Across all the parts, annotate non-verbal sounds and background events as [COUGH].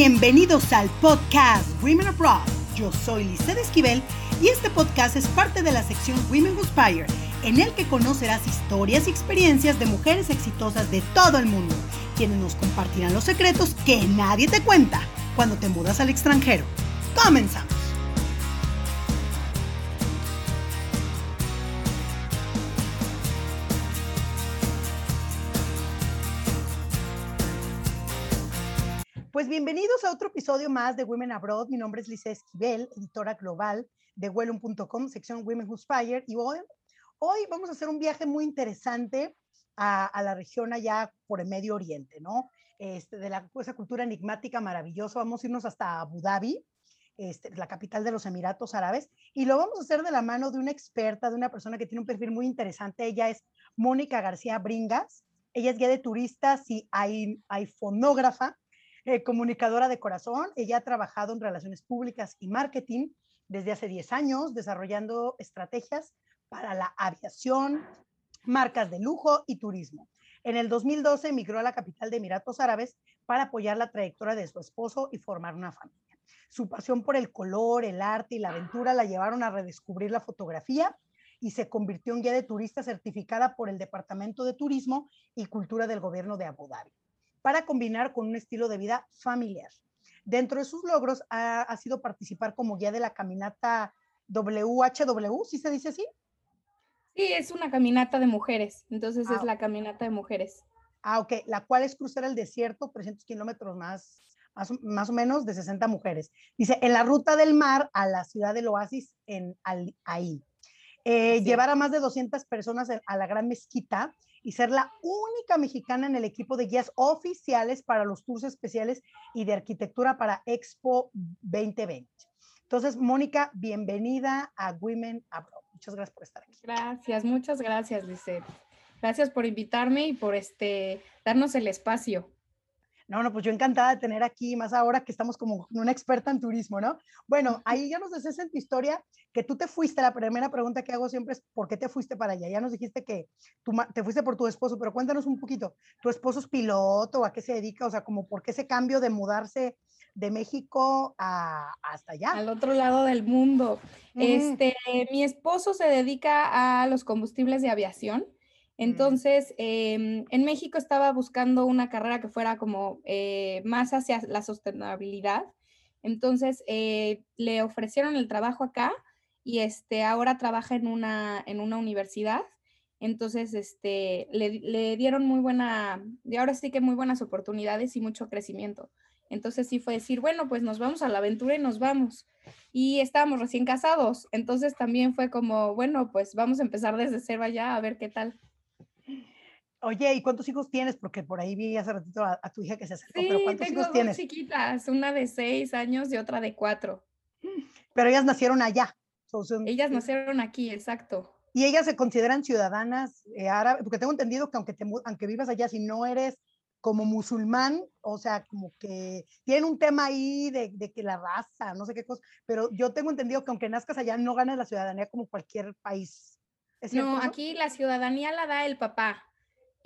Bienvenidos al podcast Women Abroad. Yo soy Lizeth Esquivel y este podcast es parte de la sección Women Who Inspire, en el que conocerás historias y experiencias de mujeres exitosas de todo el mundo, quienes nos compartirán los secretos que nadie te cuenta cuando te mudas al extranjero. Comenzamos. Bienvenidos a otro episodio más de Women Abroad. Mi nombre es Lisa Esquivel, editora global de Wellum.com, sección Women Who Inspire. Y hoy, hoy vamos a hacer un viaje muy interesante a, la región allá por el Medio Oriente, ¿no? Este, de la, esa cultura enigmática maravillosa. Vamos a irnos hasta Abu Dhabi, este, la capital de los Emiratos Árabes, y lo vamos a hacer de la mano de una experta, de una persona que tiene un perfil muy interesante. Ella es Mónica García Bringas. Ella es guía de turistas y fonógrafa eh, comunicadora de corazón. Ella ha trabajado en relaciones públicas y marketing desde hace 10 años, desarrollando estrategias para la aviación, marcas de lujo y turismo. En el 2012 emigró a la capital de Emiratos Árabes para apoyar la trayectoria de su esposo y formar una familia. Su pasión por el color, el arte y la aventura la llevaron a redescubrir la fotografía y se convirtió en guía de turista certificada por el Departamento de Turismo y Cultura del Gobierno de Abu Dhabi para combinar con un estilo de vida familiar. Dentro de sus logros ha, sido participar como guía de la caminata WHW, ¿sí se dice así? Sí, es una caminata de mujeres, entonces es ah, la caminata de mujeres. Ah, ok, la cual es cruzar el desierto, 300 kilómetros más, más, o menos de 60 mujeres. Dice, en la ruta del mar a la ciudad del oasis en Al Ain. Eh, llevar a más de 200 personas a la gran mezquita y ser la única mexicana en el equipo de guías oficiales para los tours especiales y de arquitectura para Expo 2020. Entonces, Mónica, bienvenida a Women Abroad. Muchas gracias por estar aquí. Gracias, muchas gracias, Lisette. Gracias por invitarme y por este darnos el espacio. No, no, pues yo encantada de tener aquí, más ahora que estamos como una experta en turismo, ¿no? Bueno, ahí ya nos decías en tu historia que tú te fuiste, la primera pregunta que hago siempre es, ¿por qué te fuiste para allá? Ya nos dijiste que tú te fuiste por tu esposo, pero cuéntanos un poquito, ¿tu esposo es piloto? ¿A qué se dedica? O sea, como, ¿por qué ese cambio de mudarse de México a, hasta allá? Al otro lado del mundo. Este, mi esposo se dedica a los combustibles de aviación. Entonces, em, en México estaba buscando una carrera que fuera como eh, más hacia la sostenibilidad. Entonces, eh, le ofrecieron el trabajo acá y este, ahora trabaja en una, en una universidad. Entonces, este, le, le dieron muy buena, y ahora sí que muy buenas oportunidades y mucho crecimiento. Entonces sí fue decir, bueno, pues nos vamos a la aventura y nos vamos. Y estábamos recién casados. Entonces también fue como, bueno, pues vamos a empezar desde cero allá a ver qué tal. Oye, ¿y cuántos hijos tienes? Porque por ahí vi hace ratito a, tu hija que se acercó, sí, pero ¿cuántos tengo hijos tienes? chiquitas, una de seis años y otra de cuatro. Pero ellas nacieron allá. ellas nacieron aquí, exacto. Y ellas se consideran ciudadanas eh, árabes, porque tengo entendido que aunque, te, aunque vivas allá, si no eres como musulmán, o sea, como que tienen un tema ahí de, de, que la raza, no sé qué cosa, pero yo tengo entendido que aunque nazcas allá, no ganas la ciudadanía como cualquier país. no, aquí la ciudadanía la da el papá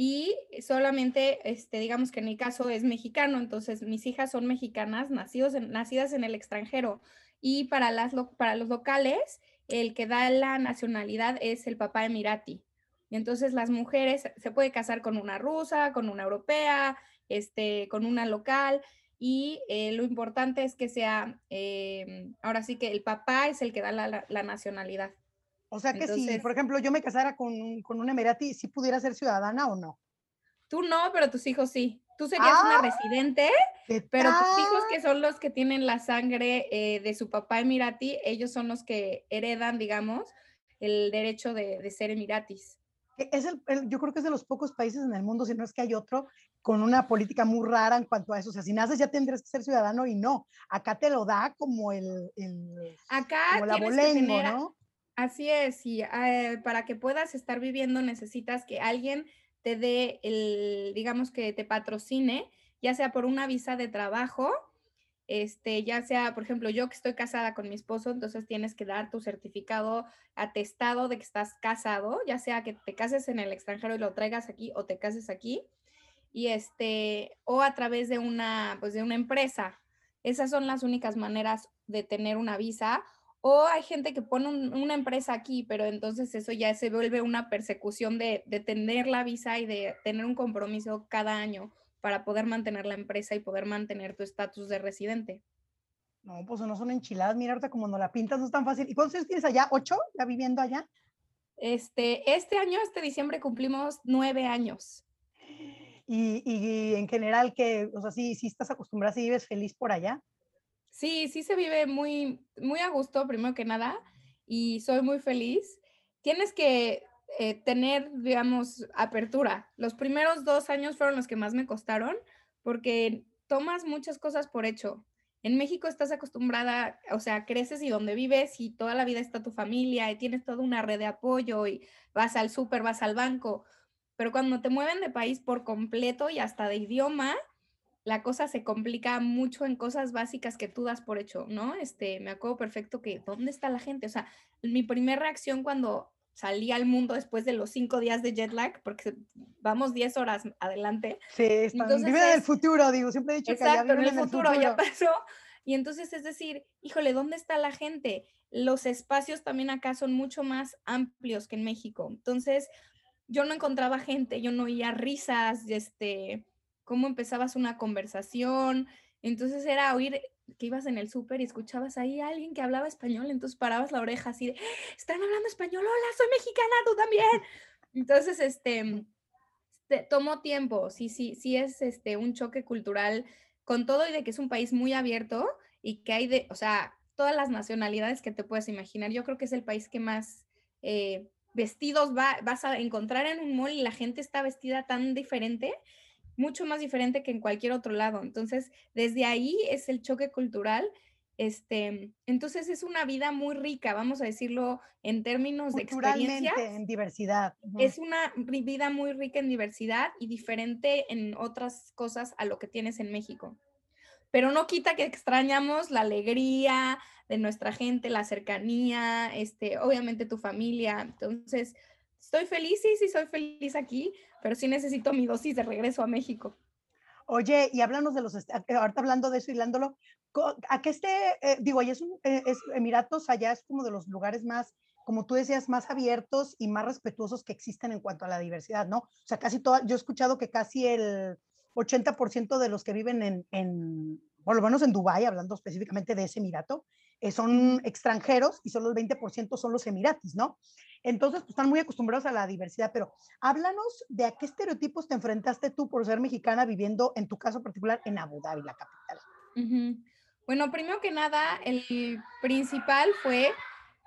y solamente, este, digamos que en mi caso es mexicano, entonces mis hijas son mexicanas, nacidos nacidas en el extranjero. Y para, las, para los locales, el que da la nacionalidad es el papá emirati. Entonces las mujeres se puede casar con una rusa, con una europea, este, con una local. Y eh, lo importante es que sea, eh, ahora sí que el papá es el que da la nacionalidad. O sea que si, por ejemplo, yo me casara con, con un emirati, ¿sí pudiera ser ciudadana o no? Tú no, pero tus hijos sí. Tú serías una ¡Ah! residente, pero tus hijos que son los que tienen la sangre eh, de su papá emirati, ellos son los que heredan, digamos, el derecho de, de ser emiratis. E, es el, yo creo que es de los pocos países en el mundo, si no es que hay otro, con una política muy rara en cuanto a eso. O sea, si naces ya tendrías que ser ciudadano y no. Acá te lo da como el, el Acá como la bolengo, ¿no? Así es, y eh, para que puedas estar viviendo necesitas que alguien te dé el, digamos que te patrocine, ya sea por una visa de trabajo, este, ya sea, por ejemplo, yo que estoy casada con mi esposo, entonces tienes que dar tu certificado atestado de que estás casado, ya sea que te cases en el extranjero y lo traigas aquí o te cases aquí, y este, o a través de una, pues de una empresa, Esas son las únicas maneras de tener una visa. O hay gente que pone una empresa aquí, pero entonces eso ya se vuelve una persecución de, de tener la visa y de tener un compromiso cada año para poder mantener la empresa y poder mantener tu estatus de residente. No, pues no son enchiladas. Mira, ahorita como no la pintas, no es tan fácil. ¿Y cuántos años tienes allá? ¿Ocho? ¿Ya viviendo allá? Este, este año, este diciembre, cumplimos nueve años. Y, y en general, que, o sea, sí, sí estás acostumbrada, sí vives feliz por allá. Sí, sí se vive muy, muy a gusto, primero que nada, y soy muy feliz. Tienes que eh, tener, digamos, apertura. Los primeros dos años fueron los que más me costaron porque tomas muchas cosas por hecho. En México estás acostumbrada, o sea, creces y donde vives y toda la vida está tu familia y tienes toda una red de apoyo y vas al súper, vas al banco. Pero cuando te mueven de país por completo y hasta de idioma, la cosa se complica mucho en cosas básicas que tú das por hecho, ¿no? Este, me acuerdo perfecto que, ¿dónde está la gente? O sea, mi primera reacción cuando salí al mundo después de los cinco días de jet lag, porque vamos 10 horas adelante. Sí, están, viven en el futuro, digo, siempre he dicho que ya viven en el, futuro, en el futuro, ya pasó. Y entonces es decir, híjole, ¿dónde está la gente? Los espacios también acá son mucho más amplios que en México. Entonces, yo no encontraba gente, yo no oía risas, este, cómo empezabas una conversación. Entonces era oír que ibas en el súper y escuchabas ahí a alguien que hablaba español, entonces parabas la oreja así de, están hablando español, hola, soy mexicana, tú también. Entonces, este, tomó tiempo, sí, sí, sí es este, un choque cultural con todo y de que es un país muy abierto y que hay de, o sea, todas las nacionalidades que te puedes imaginar. Yo creo que es el país que más eh, vestidos va, vas a encontrar en un mall y la gente está vestida tan diferente mucho más diferente que en cualquier otro lado. Entonces, desde ahí es el choque cultural. Este, entonces es una vida muy rica, vamos a decirlo en términos de experiencia. en diversidad. Es una vida muy rica en diversidad y diferente en otras cosas a lo que tienes en México. Pero no quita que extrañamos la alegría de nuestra gente, la cercanía, este, obviamente tu familia. Entonces, estoy feliz, sí, sí, soy feliz aquí, pero sí necesito mi dosis de regreso a México. Oye, y hablamos de los, eh, ahorita hablando de eso, hilándolo, ¿a qué esté, eh, digo, allá es, un, eh, es, Emiratos, allá es como de los lugares más, como tú decías, más abiertos y más respetuosos que existen en cuanto a la diversidad, ¿no? O sea, casi todo, yo he escuchado que casi el 80% de los que viven en, en, por lo menos en Dubái, hablando específicamente de ese Emirato, son extranjeros y solo el 20% son los emiratis, ¿no? Entonces, pues, están muy acostumbrados a la diversidad, pero háblanos de a qué estereotipos te enfrentaste tú por ser mexicana viviendo, en tu caso particular, en Abu Dhabi, la capital. Bueno, primero que nada, el principal fue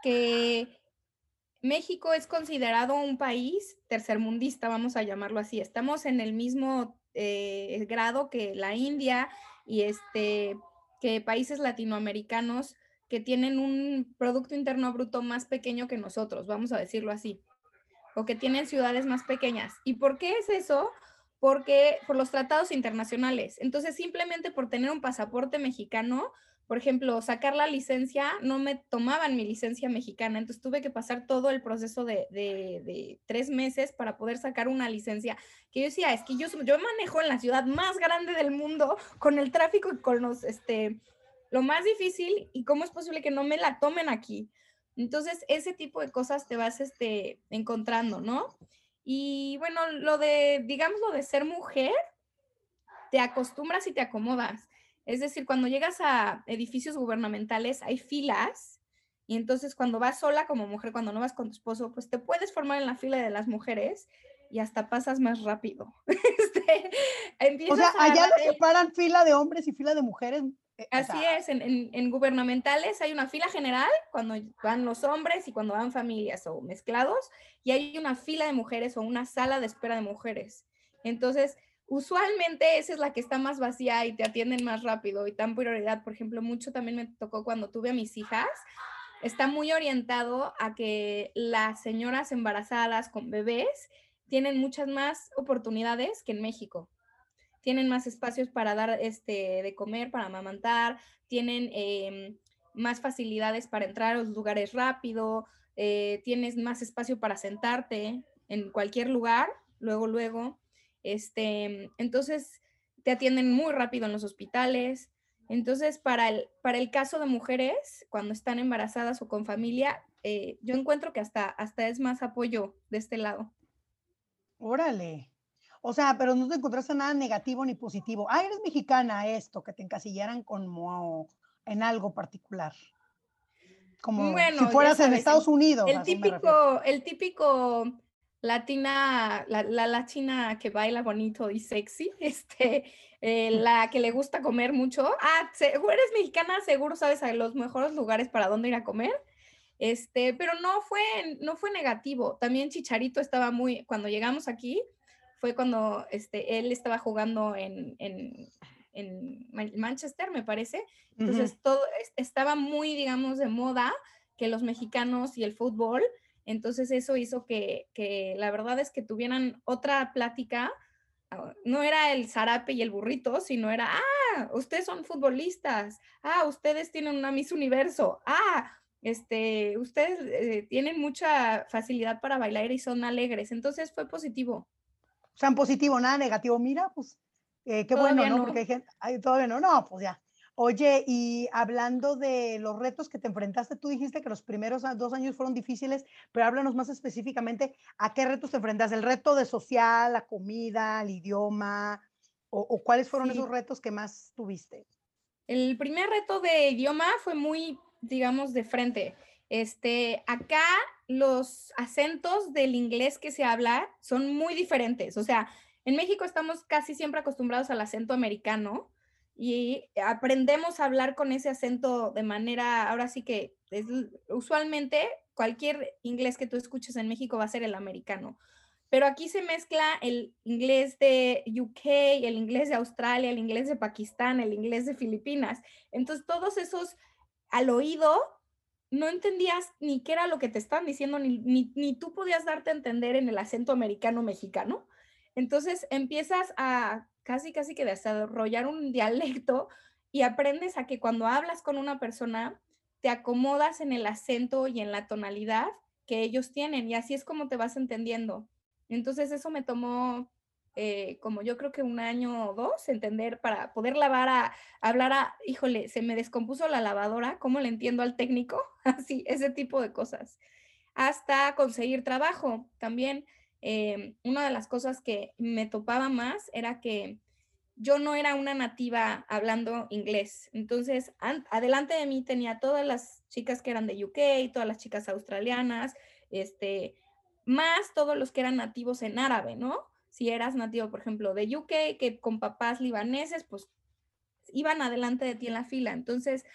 que México es considerado un país tercermundista, vamos a llamarlo así. Estamos en el mismo eh, grado que la India y este, que países latinoamericanos que tienen un Producto Interno Bruto más pequeño que nosotros, vamos a decirlo así, o que tienen ciudades más pequeñas. ¿Y por qué es eso? Porque por los tratados internacionales. Entonces, simplemente por tener un pasaporte mexicano, por ejemplo, sacar la licencia, no me tomaban mi licencia mexicana, entonces tuve que pasar todo el proceso de, de, tres meses para poder sacar una licencia. Que yo decía, es que yo, yo manejo en la ciudad más grande del mundo con el tráfico y con los, este, lo más difícil y cómo es posible que no me la tomen aquí. Entonces, ese tipo de cosas te vas este, encontrando, ¿no? Y bueno, lo de, digamos, lo de ser mujer, te acostumbras y te acomodas. Es decir, cuando llegas a edificios gubernamentales hay filas y entonces cuando vas sola como mujer, cuando no vas con tu esposo, pues te puedes formar en la fila de las mujeres y hasta pasas más rápido. [LAUGHS] Este, o sea, allá se separan fila de hombres y fila de mujeres eh, Así es, en, gubernamentales hay una fila general cuando van los hombres y cuando van familias o mezclados, y hay una fila de mujeres o una sala de espera de mujeres. Entonces, usualmente esa es la que está más vacía y te atienden más rápido y dan prioridad. Por ejemplo, mucho también me tocó cuando tuve a mis hijas, está muy orientado a que las señoras embarazadas con bebés tienen muchas más oportunidades que en México tienen más espacios para dar este, de comer, para amamantar, tienen em, más facilidades para entrar a los lugares rápido, eh, tienes más espacio para sentarte en cualquier lugar, luego, luego. Este, entonces, te atienden muy rápido en los hospitales. Entonces, para el, para el caso de mujeres, cuando están embarazadas o con familia, eh, yo encuentro que hasta, hasta es más apoyo de este lado. Órale. O sea, pero no te encontraste nada negativo ni positivo. Ah, eres mexicana, esto, que te encasillaran como en algo particular. Como bueno, si fueras en Estados Unidos. El típico, el típico latina, la, la, latina que baila bonito y sexy, [LAUGHS] este, eh, la que le gusta comer mucho. Ah, eres mexicana, seguro sabes a los mejores lugares para dónde ir a comer. Este, pero no fue, no fue negativo. También Chicharito estaba muy, cuando llegamos aquí, fue cuando este, él estaba jugando en, en, en Manchester, me parece. Entonces, todo estaba muy, digamos, de moda que los mexicanos y el fútbol. Entonces, eso hizo que, que la verdad es que tuvieran otra plática. Ah, no era el zarape y el burrito, sino era, ah, ustedes son futbolistas, ah, ustedes tienen una Miss Universo, ah, este, ustedes eh, tienen mucha facilidad para bailar y son alegres. Entonces fue positivo. O sea, positivo, nada negativo. Mira, pues eh, qué bueno, ¿no? Porque hay gente, todavía no, no, pues ya. Oye, y hablando de los retos que te enfrentaste, tú dijiste que los primeros dos años fueron difíciles, pero háblanos más específicamente a qué retos te enfrentaste. ¿El reto de social, la comida, el idioma? ¿O, cuáles fueron esos retos que más tuviste? El primer reto de idioma fue muy digamos, de frente. Este, acá los acentos del inglés que se habla son muy diferentes. O sea, en México estamos casi siempre acostumbrados al acento americano y aprendemos a hablar con ese acento de manera, ahora sí que es, usualmente cualquier inglés que tú escuches en México va a ser el americano. Pero aquí se mezcla el inglés de UK, el inglés de Australia, el inglés de Pakistán, el inglés de Filipinas. Entonces, todos esos al oído no entendías ni qué era lo que te estaban diciendo, ni, ni, tú podías darte a entender en el acento americano-mexicano. Entonces empiezas a casi, casi que desarrollar un dialecto y aprendes a que cuando hablas con una persona, te acomodas en el acento y en la tonalidad que ellos tienen y así es como te vas entendiendo. Entonces eso me tomó eh, como yo creo que un año o dos, entender para poder lavar a, hablar a, híjole, se me descompuso la lavadora, ¿cómo le entiendo al técnico? [LAUGHS] Así, ese tipo de cosas. Hasta conseguir trabajo también. Eh, una de las cosas que me topaba más era que yo no era una nativa hablando inglés. Entonces, adelante de mí tenía todas las chicas que eran de UK, todas las chicas australianas, este, más todos los que eran nativos en árabe, ¿no? si eras nativo, por ejemplo, de UK, que con papás libaneses, pues iban adelante de ti en la fila. Entonces,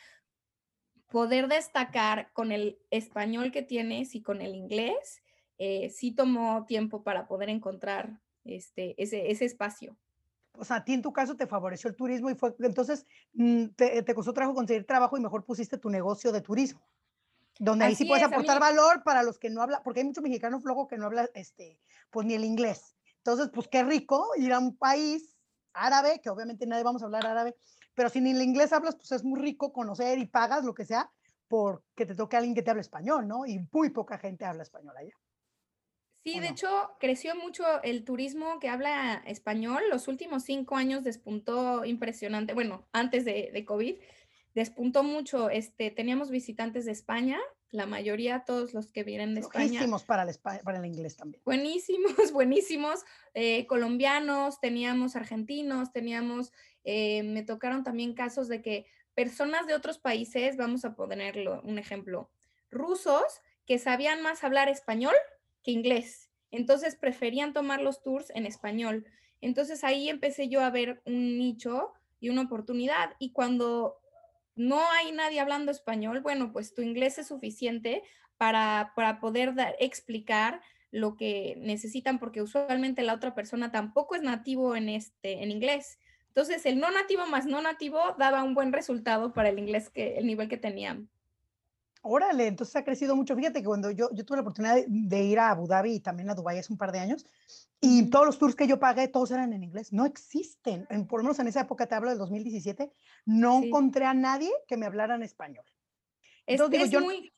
poder destacar con el español que tienes y con el inglés, eh, sí tomó tiempo para poder encontrar este, ese, ese espacio. O sea, a ti en tu caso te favoreció el turismo y fue, entonces mm, te, te costó trabajo conseguir trabajo y mejor pusiste tu negocio de turismo donde ahí sí puedes aportar valor para los que no hablan, porque hay muchos mexicanos flojo que no hablan, este, pues ni el inglés. Entonces, pues qué rico ir a un país árabe, que obviamente nadie vamos a hablar árabe, pero si ni el inglés hablas, pues es muy rico conocer y pagas lo que sea porque te toque alguien que te hable español, ¿no? Y muy poca gente habla español allá. Sí, de hecho, creció mucho el turismo que habla español. Los últimos cinco años despuntó impresionante. Bueno, antes de, de COVID, despuntó mucho. Este, teníamos visitantes de España, la mayoría, todos los que vienen de España. Buenísimos para el, para el inglés también. Buenísimos, [LAUGHS] buenísimos. Eh, colombianos, teníamos argentinos, teníamos, eh, me tocaron también casos de que personas de otros países, vamos a ponerlo un ejemplo, rusos que sabían más hablar español que inglés. Entonces preferían tomar los tours en español. Entonces ahí empecé yo a ver un nicho y una oportunidad. Y cuando no hay nadie hablando español, bueno, pues tu inglés es suficiente para, poder explicar lo que necesitan, porque usualmente la otra persona tampoco es nativo en, este, en inglés. Entonces, el no nativo más no nativo daba un buen resultado para el inglés, que, el nivel que tenían. Órale, entonces ha crecido mucho. Fíjate que cuando yo, yo tuve la oportunidad de, ir a Abu Dhabi y también a Dubái hace un par de años, y todos los tours que yo pagué, todos eran en inglés. No existen. En, por lo menos en esa época, te hablo del 2017, no encontré a nadie que me hablara en español. Es, muy,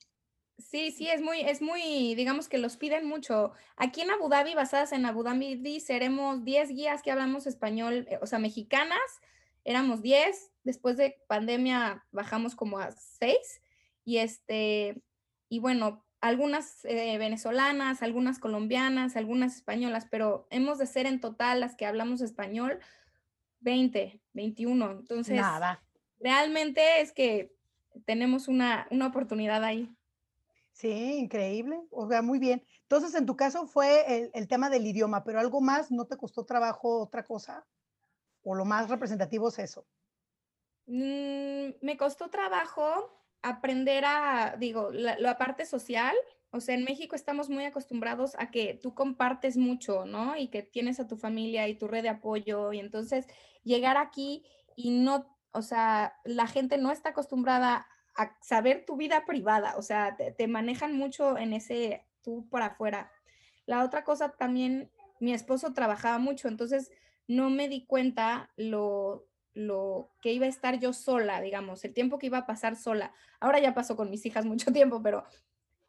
sí, sí, es muy, es muy, digamos que los piden mucho. Aquí en Abu Dhabi, basadas en Abu Dhabi, seremos 10 guías que hablamos español, eh, o sea, mexicanas, éramos 10, después de pandemia bajamos como a 6 y este, y bueno, algunas eh, venezolanas, algunas colombianas, algunas españolas, pero hemos de ser en total las que hablamos español 20, 21. Entonces, Nada. realmente es que tenemos una, una oportunidad ahí. Sí, increíble. O sea, muy bien. Entonces, en tu caso fue el, tema del idioma, pero algo más, ¿no te costó trabajo otra cosa? ¿O lo más representativo es eso? Mm, me costó trabajo aprender a, digo, la, parte social. O sea, en México estamos muy acostumbrados a que tú compartes mucho, ¿no? Y que tienes a tu familia y tu red de apoyo. Y entonces llegar aquí y no, o sea, la gente no está acostumbrada a saber tu vida privada, o sea, te, manejan mucho en ese tú por afuera. La otra cosa también, mi esposo trabajaba mucho, entonces no me di cuenta lo, lo que iba a estar yo sola, digamos, el tiempo que iba a pasar sola. Ahora ya pasó con mis hijas mucho [LAUGHS] tiempo, pero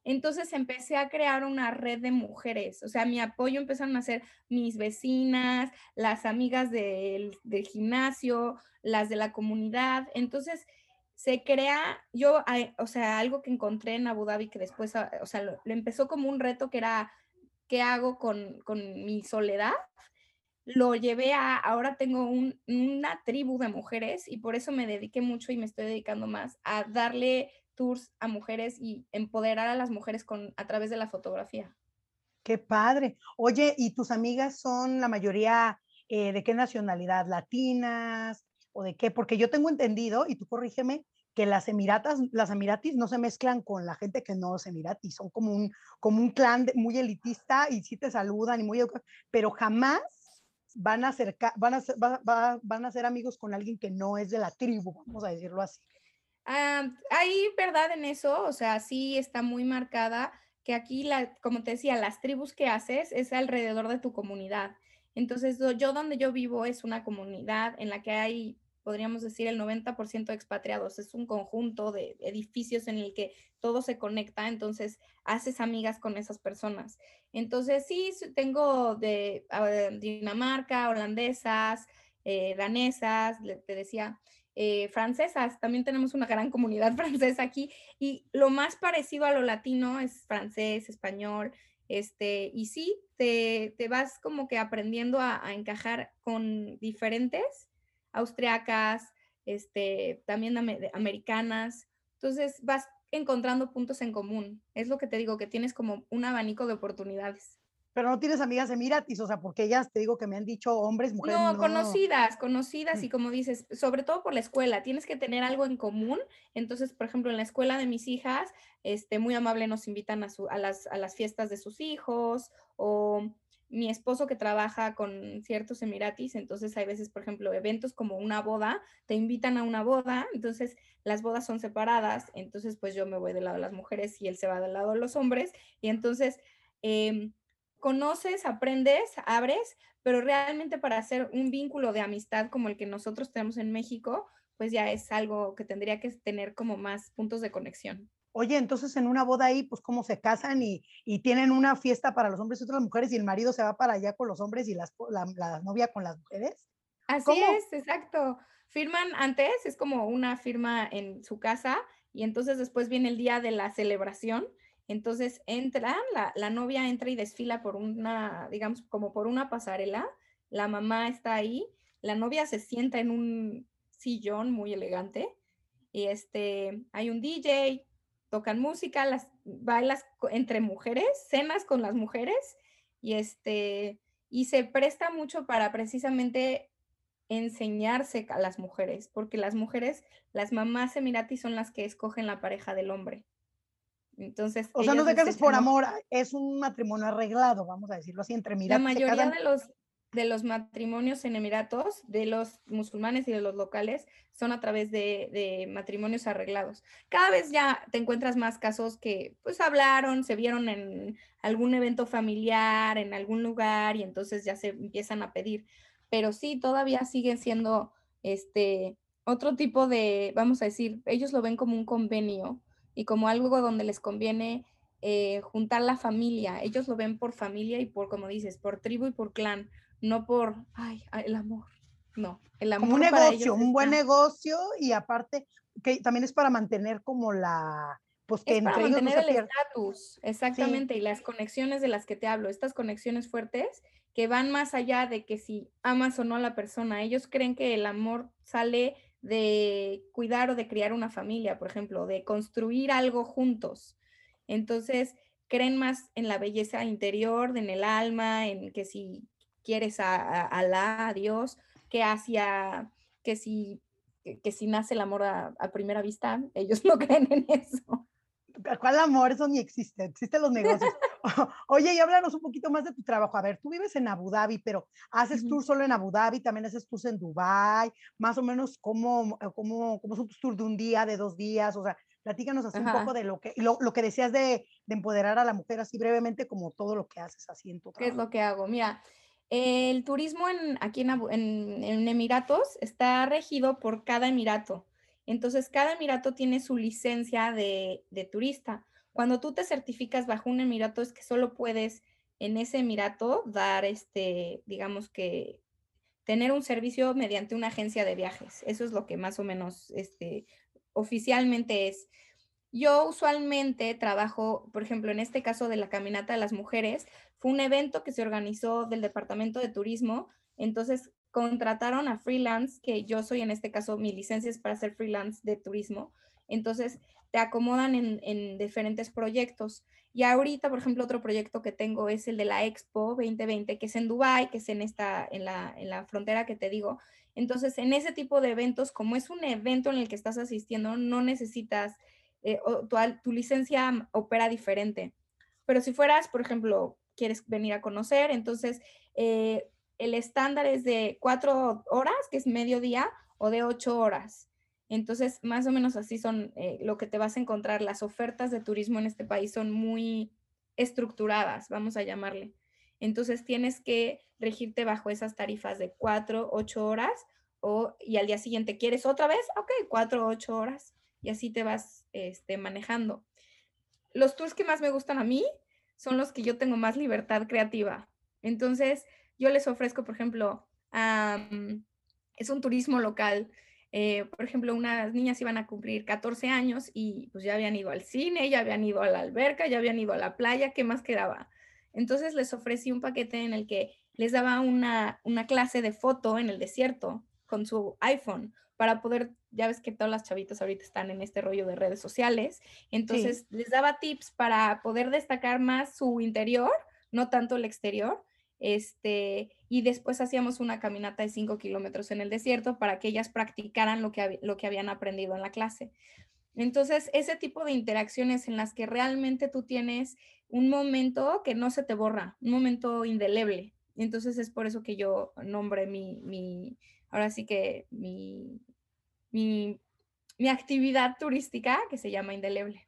entonces empecé a crear una red de mujeres, o sea, mi apoyo empezaron a ser mis vecinas, las amigas del, gimnasio, las de la comunidad. Entonces, se crea, yo, o sea, algo que encontré en Abu Dhabi que después, ah, o sea, lo, empezó como un reto que era, ¿qué hago con, mi soledad? Lo llevé a, ahora tengo una tribu de mujeres y por eso me dediqué mucho y me estoy dedicando más a darle tours a mujeres y empoderar a las mujeres con, a través de la fotografía. Qué padre. Oye, ¿y tus amigas son la mayoría eh, de qué nacionalidad? ¿Latinas, o de qué? Porque yo tengo entendido, y tú corrígeme, que las emiratas, las emiratis no se mezclan con la gente que no es emiratis, son como un, como un clan muy elitista y sí te saludan y muy pero jamás van a ser, van a van a ser amigos con alguien que no es de la tribu, vamos a decirlo así. Ah, hay verdad en eso, o sea, sí está muy marcada que aquí, la, como te decía, las tribus que haces es alrededor de tu comunidad. Entonces, yo donde yo vivo es una comunidad en la que hay podríamos decir, el 90% expatriados. Es un conjunto de edificios en el que todo se conecta, entonces haces amigas con esas personas. Entonces, sí, tengo de, Dinamarca, holandesas, eh, danesas, te decía, eh, francesas. También tenemos una gran comunidad [LAUGHS] francesa aquí y lo más parecido a lo latino es francés, español. Este, y sí, te, vas como que aprendiendo a encajar con diferentes austriacas, este, también americanas. Entonces vas encontrando puntos en común. Es lo que te digo, que tienes como un abanico de oportunidades. Pero no tienes amigas emiratis, o sea, porque ellas te digo que me han dicho hombres, mujeres. No, conocidas, conocidas y como dices, sobre todo por la escuela, tienes que tener algo en común. Entonces, por ejemplo, en la escuela de mis hijas, este, muy amable nos invitan a, a, las, a las fiestas de sus hijos o mi esposo que trabaja con ciertos emiratis, entonces hay veces, por ejemplo, eventos como una boda, te invitan a una boda, entonces las bodas son separadas, entonces pues yo me voy del lado de las mujeres y él se va del lado de los hombres, y entonces em, conoces, aprendes, abres, pero realmente para hacer un vínculo de amistad como el que nosotros tenemos en México, pues ya es algo que tendría que tener como más puntos de conexión. Oye, entonces en una boda ahí, pues cómo se casan y, tienen una fiesta para los hombres y otras mujeres y el marido se va para allá con los hombres y las, la, novia con las mujeres. Así es, exacto. Firman antes, es como una firma en su casa y entonces después viene el día de la celebración. Entonces entra, la, la novia entra y desfila por una, digamos, como por una pasarela. La mamá está ahí, la novia se sienta en un sillón muy elegante y este, hay un DJ, tocan música, las bailas entre mujeres, cenas con las mujeres y este y se presta mucho para precisamente enseñarse a las mujeres, porque las mujeres, las mamás emiratis son las que escogen la pareja del hombre. Entonces, o sea, no te casas por amor, es un matrimonio arreglado, vamos a decirlo así, entre miratis. La mayoría de los de los matrimonios en Emiratos, de los musulmanes y de los locales, son a través de, matrimonios arreglados. Cada vez ya te encuentras más casos que pues hablaron, se vieron en algún evento familiar, en algún lugar y entonces ya se empiezan a pedir. Pero sí, todavía siguen siendo este otro tipo de, vamos a decir, ellos lo ven como un convenio y como algo donde les conviene eh, juntar la familia. Ellos lo ven por familia y por, como dices, por tribu y por clan no por, ay, el amor. no. El amor como un negocio, un buen negocio y aparte que también es para mantener como la, pues que es para mantener el estatus, exactamente, y las conexiones de las que te hablo, estas conexiones fuertes que van más allá de que si amas o no a la persona, ellos creen que el amor sale de cuidar o de criar una familia, por ejemplo, de construir algo juntos. Entonces, creen más en la belleza interior, en el alma, en que si quieres a, a Alá, a Dios, que hacia, que si, que, si nace el amor a, primera vista, ellos [LAUGHS] no creen en eso. ¿Cuál amor? Eso ni existe, existen los negocios. [LAUGHS] [LAUGHS] Oye, y háblanos un poquito más de tu trabajo. A ver, tú vives en Abu Dhabi, pero ¿haces tours solo en Abu Dhabi? ¿También haces tours en Dubai? Más o menos, ¿cómo, cómo, cómo son tus tours de un día, de dos días? O sea, platícanos así un poco de lo que, lo, lo que decías de, de, empoderar a la mujer, así brevemente, como todo lo que haces así en tu trabajo. ¿Qué es lo que hago? Mira, el turismo en, aquí en, Emiratos está regido por cada emirato. Entonces, cada emirato tiene su licencia de, de, turista. Cuando tú te certificas bajo un emirato es que solo puedes en ese emirato dar, este, digamos que, tener un servicio mediante una agencia de viajes. Eso es lo que más o menos este, oficialmente es. Yo usualmente trabajo, por ejemplo, en este caso de la caminata de las mujeres, fue un evento que se organizó del Departamento de Turismo, entonces contrataron a freelance, que yo soy en este caso, mi licencia es para ser freelance de turismo, entonces te acomodan en, diferentes proyectos. Y ahorita, por ejemplo, otro proyecto que tengo es el de la Expo 2020, que es en Dubai, que es en esta, en la, en la frontera que te digo. Entonces, en ese tipo de eventos, como es un evento en el que estás asistiendo, no necesitas eh, tu, licencia opera diferente. Pero si fueras, por ejemplo, quieres venir a conocer, entonces eh, el estándar es de cuatro horas, que es mediodía, o de ocho horas. Entonces, más o menos así son eh, lo que te vas a encontrar. Las ofertas de turismo en este país son muy estructuradas, vamos a llamarle. Entonces, tienes que regirte bajo esas tarifas de cuatro, ocho horas, o, y al día siguiente quieres otra vez, ok, cuatro, ocho horas y así te vas este, manejando. Los tours que más me gustan a mí son los que yo tengo más libertad creativa. Entonces, yo les ofrezco, por ejemplo, es un turismo local. Eh, por ejemplo, unas niñas iban a cumplir 14 años y pues ya habían ido al cine, ya habían ido a la alberca, ya habían ido a la playa, ¿qué más quedaba? Entonces les ofrecí un paquete en el que les daba una, una clase de foto en el desierto con su iPhone para poder, ya ves que todas las chavitas ahorita están en este rollo de redes sociales, entonces les daba tips para poder destacar más su interior, no tanto el exterior, este, y después hacíamos una caminata de 5 kilómetros en el desierto para que ellas practicaran lo que, lo que habían aprendido en la clase. Entonces, ese tipo de interacciones en las que realmente tú tienes un momento que no se te borra, un momento indeleble. Entonces, es por eso que yo nombré mi, mi ahora sí que mi, mi, actividad turística que se llama Indeleble.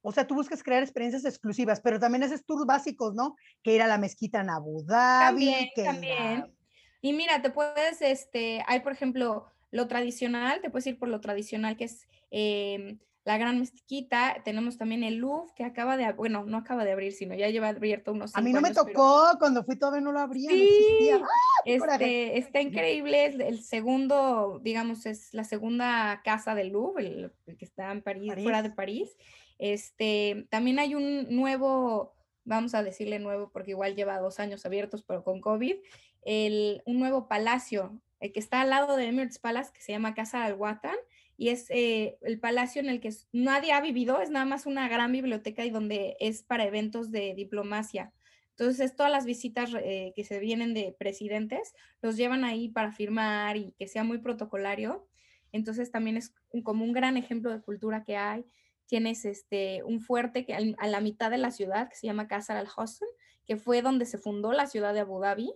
O sea, tú buscas crear experiencias exclusivas, pero también haces tours básicos, ¿no? Que ir a la mezquita en Abu Dhabi. También, también. Y mira, te puedes, este, hay por ejemplo lo tradicional, te puedes ir por lo tradicional que es em, la Gran Mezquita, tenemos también el Louvre que acaba de, bueno, no acaba de abrir, sino ya lleva abierto unos A mí no me tocó, cuando fui todavía no lo abría, sí, ¡Ah! este, está increíble, es el segundo, digamos, es la segunda casa del Louvre, el, que está en París, fuera de París. Este, también hay un nuevo, vamos a decirle nuevo porque igual lleva dos años abiertos, pero con COVID, el, un nuevo palacio el que está al lado de Emirates Palace, que se llama Casa Al-Watan, y es eh, el palacio en el que nadie ha vivido, es nada más una gran biblioteca y donde es para eventos de diplomacia. Entonces, todas las visitas eh, que se vienen de presidentes los llevan ahí para firmar y que sea muy protocolario. Entonces, también es como un gran ejemplo de cultura que hay. Tienes este, un fuerte que a la mitad de la ciudad que se llama Casa al-Hosn, que fue donde se fundó la ciudad de Abu Dhabi.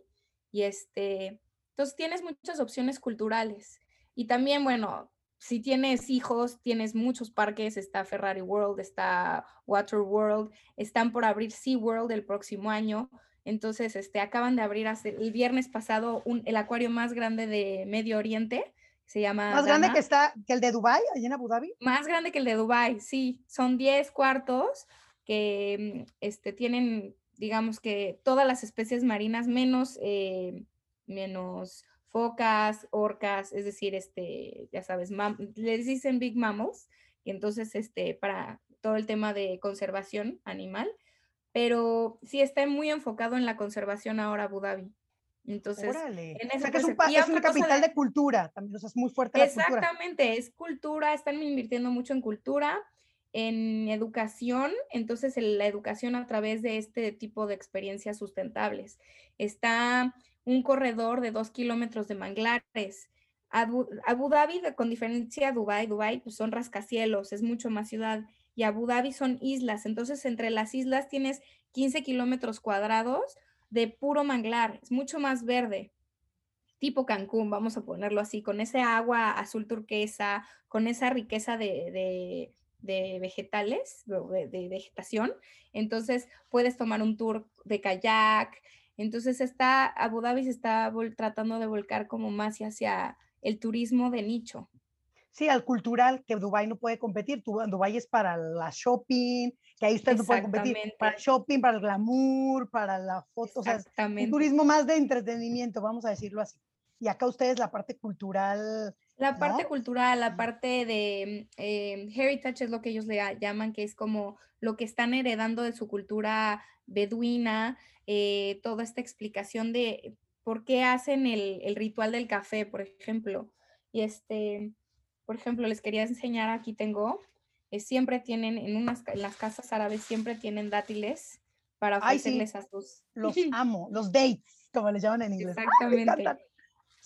Y este, entonces, tienes muchas opciones culturales. Y también, bueno, si tienes hijos, tienes muchos parques, está Ferrari World, está Water World, están por abrir Sea World el próximo año. Entonces, este, acaban de abrir hace, el viernes pasado un, el acuario más grande de Medio Oriente, se llama... Más grande que está que el de Dubai, allá en Abu Dhabi. Más grande que el de Dubai, sí. Son 10 cuartos que mm, este, tienen, digamos que todas las especies marinas menos, eh, menos focas, orcas, es decir, este, ya sabes, les dicen big mammals, y entonces, este, para todo el tema de conservación animal, pero sí está muy enfocado en la conservación ahora Abu Dhabi. Entonces, En o sea, que es, un, es una capital de, cultura, también, o sea, es muy fuerte la cultura. Exactamente, es cultura, están invirtiendo mucho en cultura, en educación, entonces la educación a través de este tipo de experiencias sustentables. Está un corredor de dos kilómetros de manglares. Abu, Dhabi, con diferencia a Dubai, Dubai pues son rascacielos, es mucho más ciudad, y Abu Dhabi son islas, entonces entre las islas tienes 15 kilómetros cuadrados de puro manglar, es mucho más verde, tipo Cancún, vamos a ponerlo así, con ese agua azul turquesa, con esa riqueza de, vegetales, de, de, vegetación. Entonces puedes tomar un tour de kayak. Entonces está, Abu Dhabi se está tratando de volcar como más hacia el turismo de nicho. Sí, al cultural, que Dubái no puede competir. Dubái es para la shopping, que ahí usted no puede competir. Para el shopping, para el glamour, para la foto. O sea, un turismo más de entretenimiento, vamos a decirlo así. Y acá ustedes la parte cultural. La parte cultural, la parte de eh, heritage es lo que ellos le llaman, que es como lo que están heredando de su cultura beduina, eh, toda esta explicación de por qué hacen el, el ritual del café, por ejemplo. Y este, por ejemplo, les quería enseñar, aquí tengo, eh, siempre tienen, en, unas, en las casas árabes siempre tienen dátiles para ofrecerles a sus... Los amo, los dates, como les llaman en inglés. [LAUGHS] Exactamente.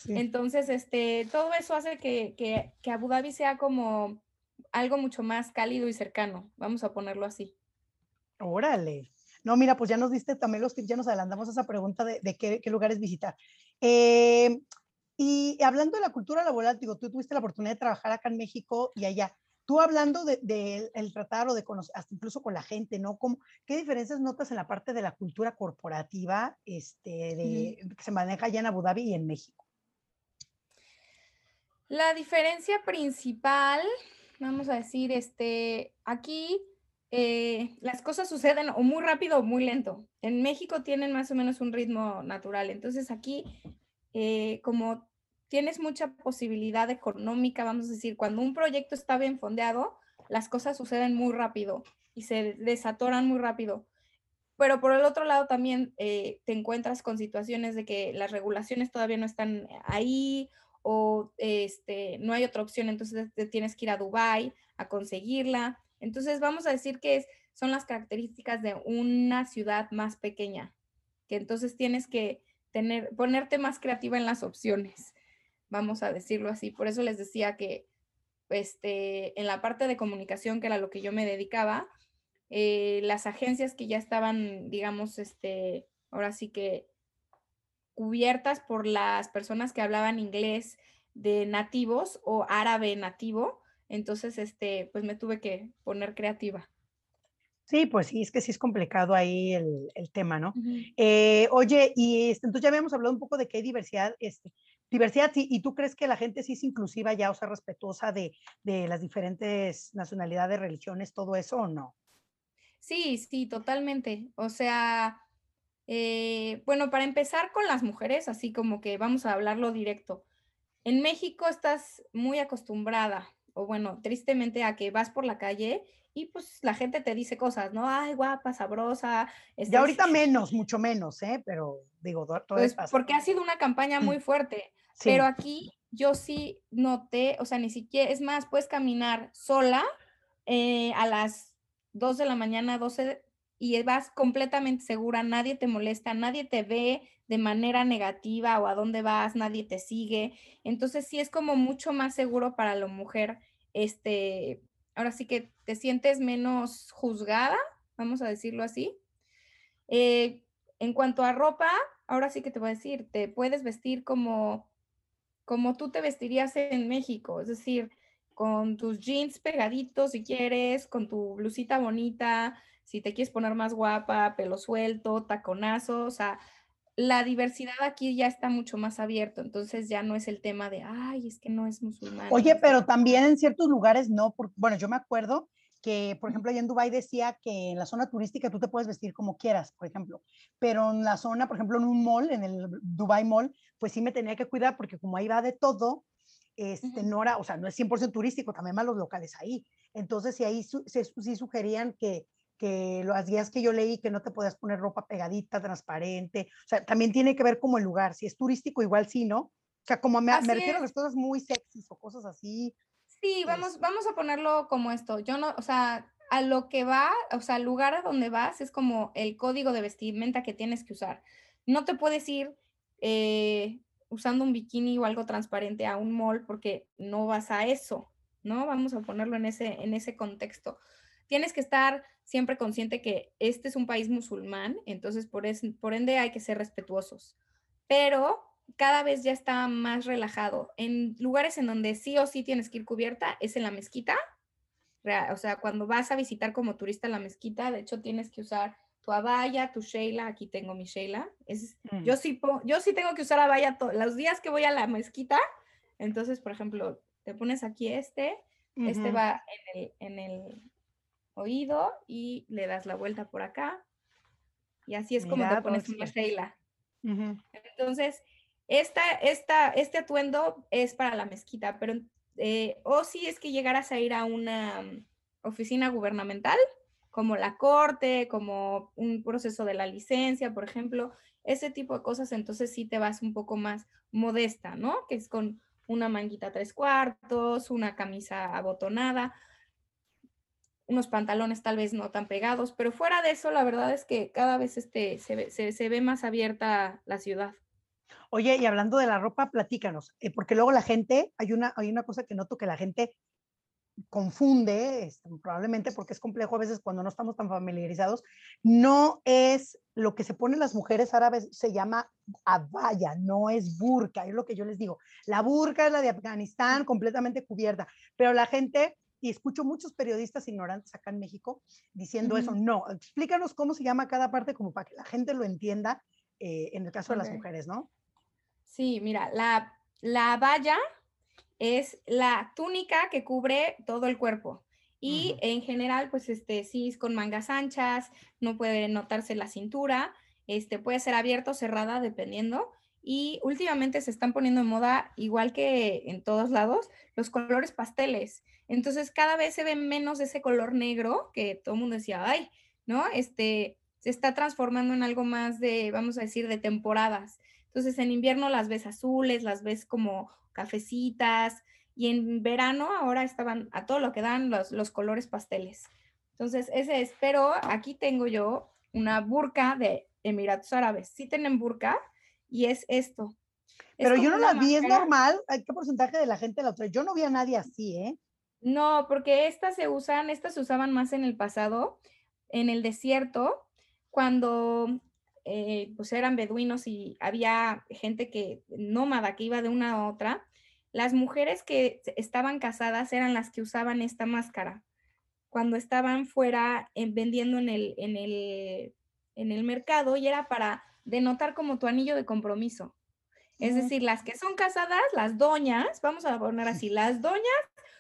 Entonces, este, todo eso hace que, que, que Abu Dhabi sea como algo mucho más cálido y cercano, vamos a ponerlo así. Órale. No, mira, pues ya nos diste también los tips, ya nos adelantamos a esa pregunta de, de qué, qué, lugares visitar. Eh, y hablando de la cultura laboral, digo, tú tuviste la oportunidad de trabajar acá en México y allá. Tú hablando del de, tratar o de conocer, hasta incluso con la gente, ¿no? ¿Cómo, ¿Qué diferencias notas en la parte de la cultura corporativa este, de, que se maneja allá en Abu Dhabi y en México? La diferencia principal, vamos a decir, este, aquí eh, las cosas suceden o muy rápido o muy lento. En México tienen más o menos un ritmo natural. Entonces aquí, eh, como tienes mucha posibilidad económica, vamos a decir, cuando un proyecto está bien fondeado, las cosas suceden muy rápido y se desatoran muy rápido. Pero por el otro lado también eh, te encuentras con situaciones de que las regulaciones todavía no están ahí o este, no hay otra opción, entonces te tienes que ir a Dubai a conseguirla. Entonces vamos a decir que son las características de una ciudad más pequeña, que entonces tienes que tener, ponerte más creativa en las opciones vamos a decirlo así. Por eso les decía que este, en la parte de comunicación, que era lo que yo me dedicaba, eh, las agencias que ya estaban, digamos, este, ahora sí que cubiertas por las personas que hablaban inglés de nativos o árabe nativo, entonces, este, pues me tuve que poner creativa. Sí, pues sí, es que sí es complicado ahí el, tema, ¿no? Eh, oye, y este, entonces ya habíamos hablado un poco de qué diversidad, este, diversidad, sí, ¿y tú crees que la gente sí es inclusiva ya, o sea, respetuosa de, las diferentes nacionalidades, religiones, todo eso o no? Sí, sí, totalmente. O sea, eh, bueno, para empezar con las mujeres, así como que vamos a hablarlo directo. En México estás muy acostumbrada, o bueno, tristemente a que vas por la calle y pues la gente te dice cosas, ¿no? Ay, guapa, sabrosa. Ya ahorita menos, mucho menos, ¿eh? Pero digo, todo pues porque ha sido una campaña muy fuerte. Pero aquí yo sí noté, o sea, ni siquiera, es más, puedes caminar sola eh, a las 2 de la mañana, 12, y vas completamente segura, nadie te molesta, nadie te ve de manera negativa o a dónde vas, nadie te sigue. Entonces sí es como mucho más seguro para la mujer, este, ahora sí que te sientes menos juzgada, vamos a decirlo así. Eh, en cuanto a ropa, ahora sí que te voy a decir, te puedes vestir como como tú te vestirías en México, es decir, con tus jeans pegaditos si quieres, con tu blusita bonita, si te quieres poner más guapa, pelo suelto, taconazo, o sea, la diversidad aquí ya está mucho más abierto, entonces ya no es el tema de, ay, es que no es musulmán. Oye, pero también en ciertos lugares no, porque, bueno, yo me acuerdo que, por ejemplo, allá en Dubái decía que en la zona turística tú te puedes vestir como quieras, por ejemplo, pero en la zona, por ejemplo, en un mall, en el Dubai Mall, pues sí me tenía que cuidar porque como ahí va de todo, este, no era, o sea, no es 100% turístico, también van los locales ahí. Entonces, sí, ahí sí sugerían que, que las guías que yo leí, que no te podías poner ropa pegadita, transparente, o sea, también tiene que ver como el lugar, si es turístico, igual sí, ¿no? O sea, como me, me refiero a las cosas muy sexys o cosas así, Sí, vamos, vamos a ponerlo como esto. Yo no, o sea, a lo que va, o sea, al lugar a donde vas es como el código de vestimenta que tienes que usar. No te puedes ir eh, usando un bikini o algo transparente a un mall porque no vas a eso, ¿no? Vamos a ponerlo en ese, en ese contexto. Tienes que estar siempre consciente que este es un país musulmán, entonces por, por ende hay que ser respetuosos. Pero cada vez ya está más relajado. En lugares en donde sí o sí tienes que ir cubierta es en la mezquita. O sea, cuando vas a visitar como turista la mezquita, de hecho tienes que usar tu abaya, tu Sheila, aquí tengo mi Sheila. Es, mm. yo, sí, yo sí tengo que usar abaya los días que voy a la mezquita. Entonces, por ejemplo, te pones aquí este, este va en el, en el, oído y le das la vuelta por acá. Y así es como te pones una Sheila. Entonces, esta, esta, este atuendo es para la mezquita, pero eh, o si es que llegaras a ir a una oficina gubernamental, como la corte, como un proceso de la licencia, por ejemplo, ese tipo de cosas, entonces sí te vas un poco más modesta, ¿no? Que es con una manguita tres cuartos, una camisa abotonada, unos pantalones tal vez no tan pegados, pero fuera de eso, la verdad es que cada vez este, se ve más abierta la ciudad. Oye, y hablando de la ropa, platícanos, eh, porque luego la gente, hay una, hay una cosa que noto que la gente confunde, este, probablemente porque es complejo a veces cuando no estamos tan familiarizados, no es lo que se ponen las mujeres árabes, se llama abaya, no es burka, es lo que yo les digo. La burka es la de Afganistán, completamente cubierta, pero la gente, y escucho muchos periodistas ignorantes acá en México diciendo eso, no, explícanos cómo se llama cada parte como para que la gente lo entienda eh, en el caso de las mujeres, ¿no? Sí, mira, la, la valla es la túnica que cubre todo el cuerpo. Y en general, pues este, sí es con mangas anchas, no puede notarse la cintura, este, puede ser abierto o cerrada, dependiendo. Y últimamente se están poniendo en moda, igual que en todos lados, los colores pasteles. Entonces cada vez se ve menos ese color negro que todo el mundo decía, ay, ¿no? Este, se está transformando en algo más de, vamos a decir, de temporadas. Entonces en invierno las ves azules, las ves como cafecitas y en verano ahora estaban a todo lo que dan los, los colores pasteles. Entonces ese es, pero aquí tengo yo una burka de Emiratos Árabes. Sí tienen burka y es esto. Pero yo no la vi, es normal. ¿Qué porcentaje de la gente la otra? Yo no vi a nadie así, ¿eh? No, porque estas se usan, estas se usaban más en el pasado, en el desierto, cuando eh, pues eran beduinos y había gente que nómada que iba de una a otra, las mujeres que estaban casadas eran las que usaban esta máscara cuando estaban fuera eh, vendiendo en el, en, el, en el mercado y era para denotar como tu anillo de compromiso. Es decir, las que son casadas, las doñas, vamos a poner así, las doñas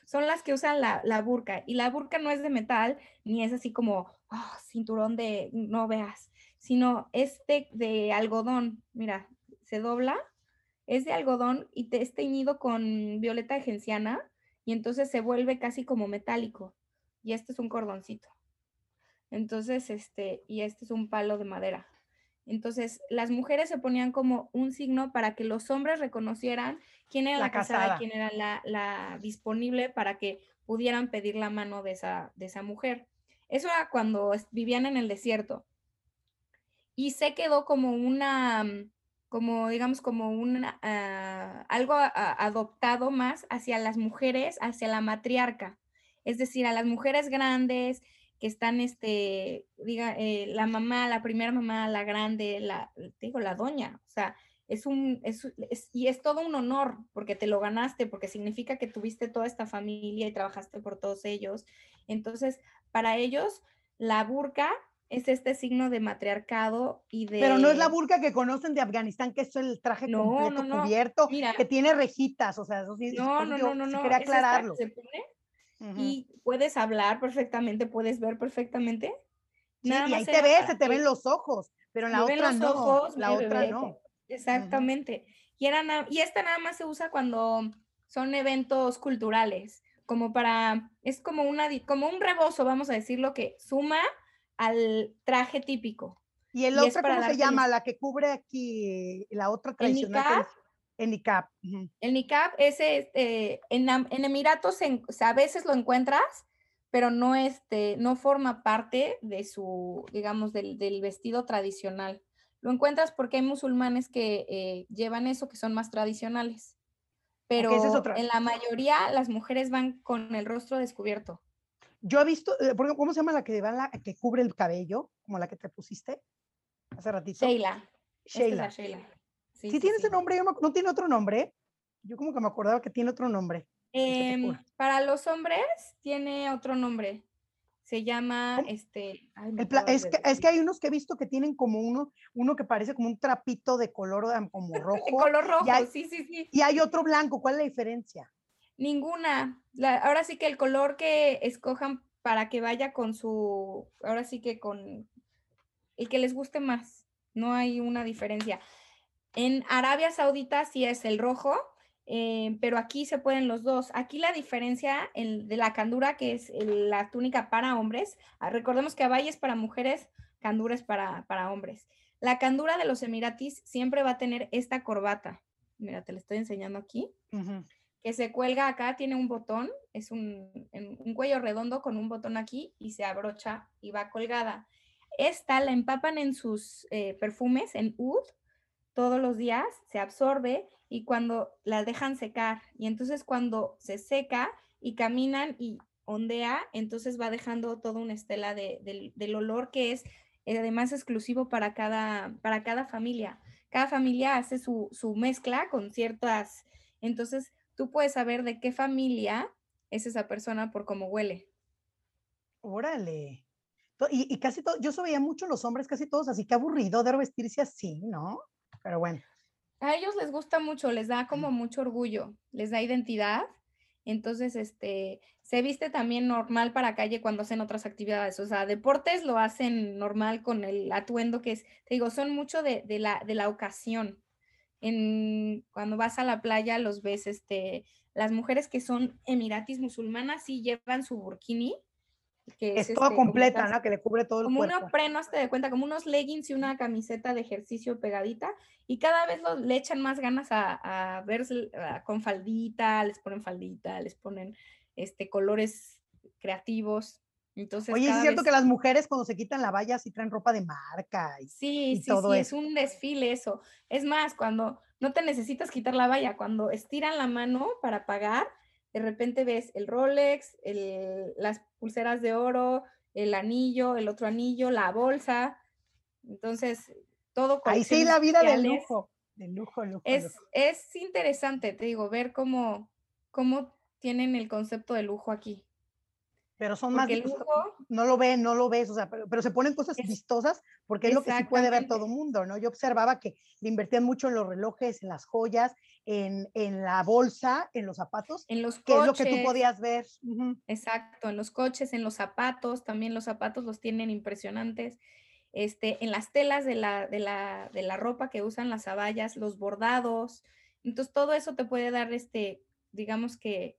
son las que usan la, la burka y la burka no es de metal ni es así como oh, cinturón de no veas sino este de, algodón, mira, se dobla, es de algodón y te, es teñido con violeta de genciana y entonces se vuelve casi como metálico. Y este es un cordoncito. Entonces, este, y este es un palo de madera. Entonces, las mujeres se ponían como un signo para que los hombres reconocieran quién era la, casada, quién era la, la, disponible para que pudieran pedir la mano de esa, de esa mujer. Eso era cuando vivían en el desierto. Y se quedó como una, mm, como digamos, como un ah, algo adoptado más hacia las mujeres, hacia la matriarca, es decir, a las mujeres grandes que están, este, diga, eh, la mamá, la primera mamá, la grande, la, digo, la doña, o sea, es un, es, y es todo un honor porque te lo ganaste, porque significa que tuviste toda esta familia y trabajaste por todos ellos. Entonces, para ellos, la burka es este signo de matriarcado y de... Pero no es la burka que conocen de Afganistán, que es el traje completo cubierto, que tiene rejitas, o sea, eso sí, no, no, no, no, quería aclararlo. se pone, y puedes hablar perfectamente, puedes ver perfectamente. Sí, y ahí te ves, se te ven los ojos, pero la otra no, ojos, la otra no. Exactamente. y, era y esta nada más se usa cuando son eventos culturales, como para, es como, una, como un rebozo, vamos a decirlo, que suma al traje típico. ¿Y el otro cómo se llama? La que cubre aquí, la otra tradicional. El niqab. El niqab, ese, este, en, en Emiratos a veces lo encuentras, pero no, este, no forma parte de su, digamos, del, del vestido tradicional. Lo encuentras porque hay musulmanes que eh, llevan eso, que son más tradicionales. Pero en la mayoría las mujeres van con el rostro descubierto. Yo he visto, eh, ¿cómo se llama la que, va la, que cubre el cabello? Como la que te pusiste hace ratito. Sheila. Sheila. Sí, tiene ese nombre, no, tiene otro nombre. Yo como que me acordaba que tiene otro nombre. Em, para los hombres tiene otro nombre. Se llama este. es, que, es, que, hay unos que he visto que tienen como uno, uno que parece como un trapito de color como [LAUGHS] rojo. color rojo, sí, sí, sí. Y hay otro blanco. ¿Cuál es la diferencia? Ninguna. ahora sí que el color que escojan para que vaya con su. Ahora sí que con el que les guste más. No hay una diferencia. En Arabia Saudita sí es el rojo, eh, pero aquí se pueden los dos. Aquí la diferencia de la candura, que es la túnica para hombres, ah, recordemos que abaya es para mujeres, candura es para, para hombres. La candura de los emiratis siempre va a tener esta corbata. Mira, te la estoy enseñando aquí. Que se cuelga acá, tiene un botón, es un, un cuello redondo con un botón aquí y se abrocha y va colgada. Esta la empapan en sus eh, perfumes, en oud, todos los días, se absorbe y cuando la dejan secar, y entonces cuando se seca y caminan y ondea, entonces va dejando toda una estela del olor que es eh, además exclusivo para cada, para cada familia. Cada familia hace su, su mezcla con ciertas, entonces tú puedes saber de qué familia es esa persona por cómo huele. Órale. Y, y casi todo, yo veía mucho los hombres, casi todos así, que aburrido de vestirse así, ¿no? Pero bueno. A ellos les gusta mucho, les da como mucho orgullo, les da identidad. Entonces, este, se viste también normal para calle cuando hacen otras actividades. O sea, deportes lo hacen normal con el atuendo que es, te digo, son mucho de, la, de la ocasión. En, cuando vas a la playa los ves, este, las mujeres que son emiratis musulmanas sí llevan su burkini que es, toda este, completa, ¿no? Que le cubre todo el como cuerpo. Como una preno, hasta de cuenta, como unos leggings y una camiseta de ejercicio pegadita, y cada vez le echan más ganas a, verse con faldita, les ponen faldita, les ponen este, colores creativos. Entonces, Oye, es cierto que las mujeres cuando se quitan la valla sí traen ropa de marca y, sí, sí, sí, es un desfile eso. Es más, cuando no te necesitas quitar la valla, cuando estiran la mano para pagar, de repente ves el Rolex, las pulseras de oro, el anillo, el otro anillo, la bolsa. Entonces, todo Ahí sí la vida de lujo, de lujo, lujo. Es, es interesante, te digo, ver cómo, cómo tienen el concepto de lujo aquí pero son más no lo ven, no lo ves, o sea, pero, se ponen cosas vistosas porque es lo que sí puede ver todo el mundo, ¿no? Yo observaba que le invertían mucho en los relojes, en las joyas, en, en la bolsa, en los zapatos, en los que es lo que tú podías ver. Exacto, en los coches, en los zapatos, también los zapatos los tienen impresionantes. Este, en las telas de la, de la, de la ropa que usan las abayas, los bordados. Entonces, todo eso te puede dar, este, digamos que,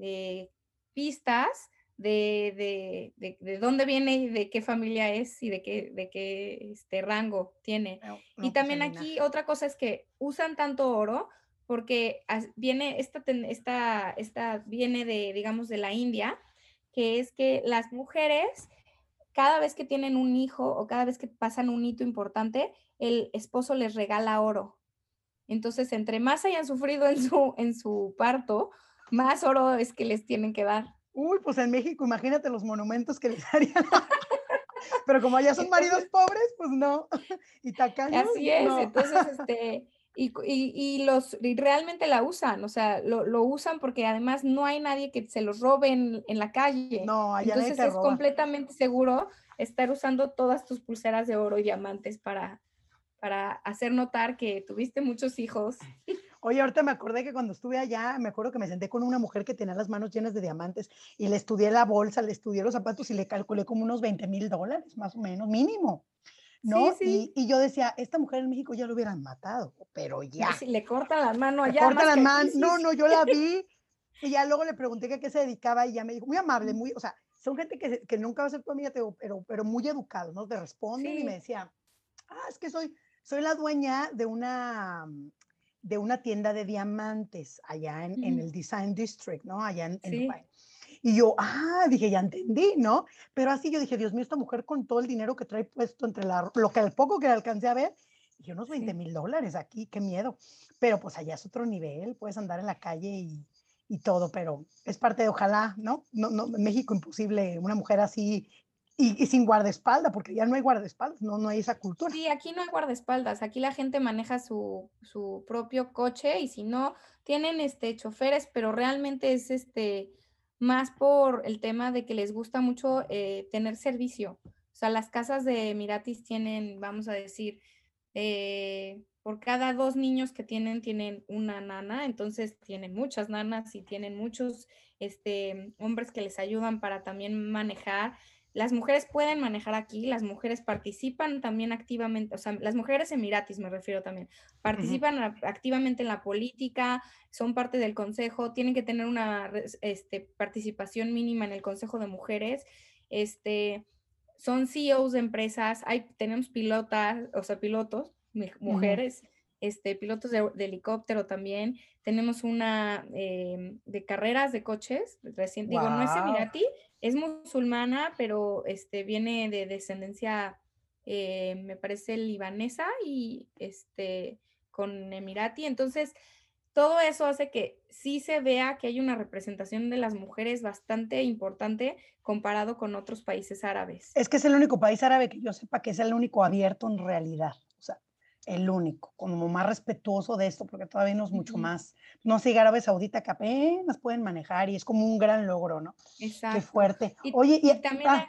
eh, pistas de, de, de, dónde viene y de qué familia es y de qué, de qué este rango tiene. y pues, también aquí otra cosa es que usan tanto oro porque viene, esta, esta, esta viene de, digamos, de la India, que es que las mujeres, cada vez que tienen un hijo o cada vez que pasan un hito importante, el esposo les regala oro. Entonces, entre más hayan sufrido en su, en su parto, más oro es que les tienen que dar. Uy, pues en México, imagínate los monumentos que les [LAUGHS] harían. Pero como allá son maridos pobres, pues no. [LAUGHS] Y tacaños. Así es, entonces, [LAUGHS] este, y, y, los, y realmente la usan, o sea, lo, lo, usan porque además no hay nadie que se los robe en, en la calle. No, allá Entonces es completamente seguro estar usando todas tus pulseras de oro y diamantes para, para hacer notar que tuviste muchos hijos. Oye, ahorita me acordé que cuando estuve allá, me acuerdo que me senté con una mujer que tenía las manos llenas de diamantes y le estudié la bolsa, le estudié los zapatos y le calculé como unos 20 mil dólares, más o menos, mínimo. ¿no? Y, y, yo decía, esta mujer en México ya lo hubieran matado, pero ya. Si le corta la mano allá. Le corta la mano, no, no, yo la [LAUGHS] vi y ya luego le pregunté que a qué se dedicaba y ya me dijo, muy amable, muy, o sea, son gente que, que nunca va a ser tu amiga, pero, pero muy educados, ¿no? Te responden y me decía, ah, es que soy, soy la dueña de una, de una tienda de diamantes allá en, en el Design District, ¿no? Allá en, en Y yo, ah, dije, ya entendí, ¿no? Pero así yo dije, Dios mío, esta mujer con todo el dinero que trae puesto entre la, lo que el poco que alcancé a ver, y unos 20 mil dólares aquí, qué miedo. Pero pues allá es otro nivel, puedes andar en la calle y, y todo, pero es parte de ojalá, ¿no? No, no México imposible una mujer así y, sin guardaespaldas, porque ya no hay guardaespaldas, no, no hay esa cultura. Sí, aquí no hay guardaespaldas, aquí la gente maneja su, su propio coche y si no, tienen este choferes, pero realmente es este más por el tema de que les gusta mucho eh, tener servicio. O sea, las casas de Miratis tienen, vamos a decir, eh, por cada dos niños que tienen, tienen una nana, entonces tienen muchas nanas y tienen muchos este, hombres que les ayudan para también manejar. Las mujeres pueden manejar aquí, las mujeres participan también activamente, o sea, las mujeres emiratis me refiero también, participan activamente en la política, son parte del consejo, tienen que tener una este, participación mínima en el consejo de mujeres, este, son CEOs de empresas, hay, tenemos pilotas, o sea, pilotos, mujeres, este, pilotos de, helicóptero también. Tenemos una em, de carreras de coches, recién, digo, no es emirati, es musulmana, pero este, viene de descendencia, eh, me parece, libanesa y este, con emirati. Entonces, todo eso hace que sí se vea que hay una representación de las mujeres bastante importante comparado con otros países árabes. Es que es el único país árabe que yo sepa que es el único abierto en realidad el único, como más respetuoso de esto, porque todavía no es mucho más. No sé, Árabe Saudita que apenas pueden manejar y es como un gran logro, ¿no? Exacto. Qué fuerte. Oye, y, también. Ah,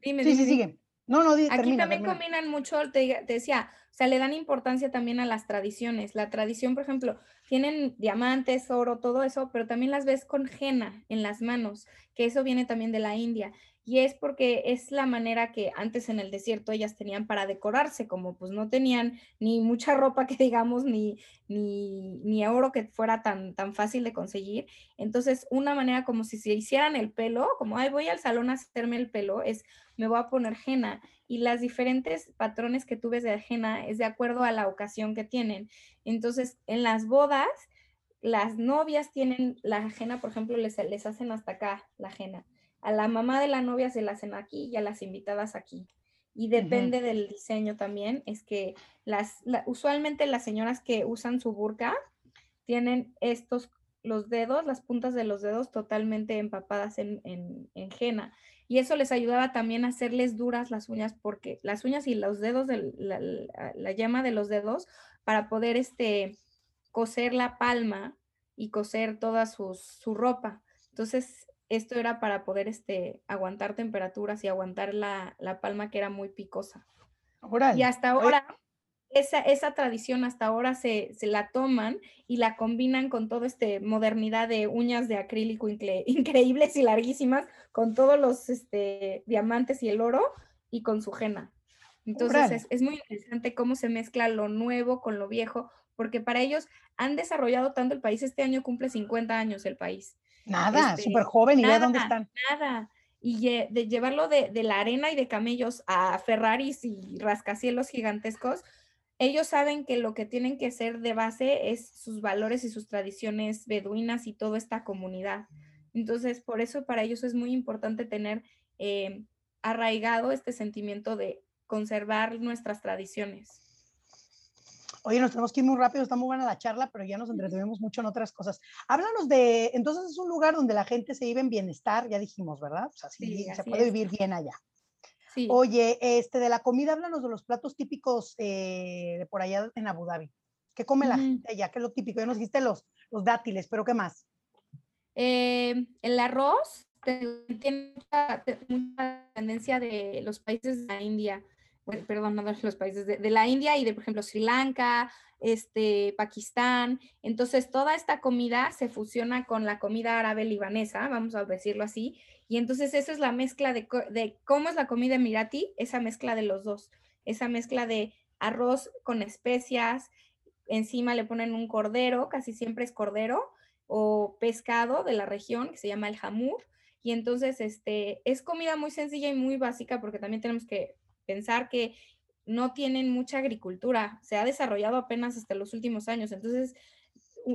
dime, sí, sí, sigue. No, no, Aquí también combinan mucho, te, decía, o sea, le dan importancia también a las tradiciones. La tradición, por ejemplo, tienen diamantes, oro, todo eso, pero también las ves con henna en las manos, que eso viene también de la India y es porque es la manera que antes en el desierto ellas tenían para decorarse, como pues no tenían ni mucha ropa que [LAUGHS] digamos, ni, ni, ni oro que fuera tan, tan fácil de conseguir. Entonces, una manera como si se hicieran el pelo, como, ay, voy al salón a hacerme el pelo, es, me voy a poner henna. Y las diferentes patrones que tú ves de henna es de acuerdo a la ocasión que tienen. Entonces, en las bodas, las novias tienen la henna, por ejemplo, les, les hacen hasta acá la henna a la mamá de la novia se la hacen aquí y a las invitadas aquí. Y depende del diseño también, es que las, usualmente las señoras que usan su burka tienen estos, los dedos, las puntas de los dedos totalmente empapadas en, en, henna. Y eso les ayudaba también a hacerles duras las uñas, porque las uñas y los dedos, de la, la, llama de los dedos, para poder este, coser la palma y coser toda su, su ropa. Entonces, esto era para poder este, aguantar temperaturas y aguantar la, palma que era muy picosa. Y hasta ahora, esa, esa, tradición hasta ahora se, la toman y la combinan con toda esta modernidad de uñas de acrílico [LAUGHS] increíbles y larguísimas, con todos los este, diamantes y el oro y con su henna. Entonces es, es, muy interesante cómo se mezcla lo nuevo con lo viejo, porque para ellos han desarrollado tanto el país, este año cumple 50 años el país. Nada, súper este, joven y ve dónde están. Nada. Y de llevarlo de, la arena y de camellos a Ferraris y rascacielos gigantescos, ellos saben que lo que tienen que ser de base es sus valores y sus tradiciones beduinas y toda esta comunidad. Entonces, por eso para ellos es muy importante tener eh, arraigado este sentimiento de conservar nuestras tradiciones. Oye, nos tenemos que ir muy rápido, está muy buena la charla, pero ya nos entretuvimos mucho en otras cosas. Háblanos de, entonces es un lugar donde la gente se vive en bienestar, ya dijimos, ¿verdad? O sea, sí, se puede vivir bien allá. Sí. Oye, este, de la comida, háblanos de los platos típicos eh, de por allá en Abu Dhabi. ¿Qué come la gente allá? ¿Qué es lo típico? Ya nos dijiste los, los dátiles, pero ¿qué más? Eh, el arroz tiene mucha, tendencia de los países de la India. Perdón, no los países, de, la India y de, por ejemplo, Sri Lanka, este, Pakistán. Entonces, toda esta comida se fusiona con la comida árabe libanesa, vamos a decirlo así. Y entonces, esa es la mezcla de, de cómo es la comida emirati, esa mezcla de los dos, esa mezcla de arroz con especias, encima le ponen un cordero, casi siempre es cordero, o pescado de la región, que se llama el jamur. Y entonces, este, es comida muy sencilla y muy básica porque también tenemos que pensar que no tienen mucha agricultura, se ha desarrollado apenas hasta los últimos años, entonces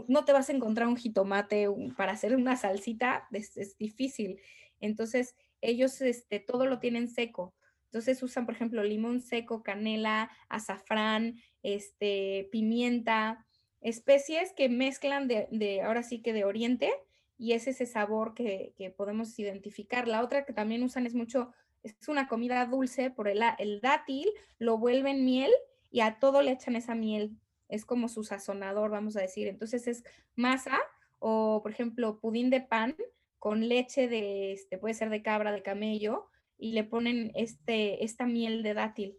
no te vas a encontrar un jitomate para hacer una salsita, es, difícil. Entonces, ellos este, todo lo tienen seco. Entonces usan, por ejemplo, limón seco, canela, azafrán, este, pimienta, especies que mezclan de, ahora sí que de oriente, y es ese sabor que, que podemos identificar. La otra que también usan es mucho es una comida dulce por el, el dátil, lo vuelven miel y a todo le echan esa miel. Es como su sazonador, vamos a decir. Entonces es masa o, por ejemplo, pudín de pan con leche de, este, puede ser de cabra, de camello, y le ponen este, esta miel de dátil.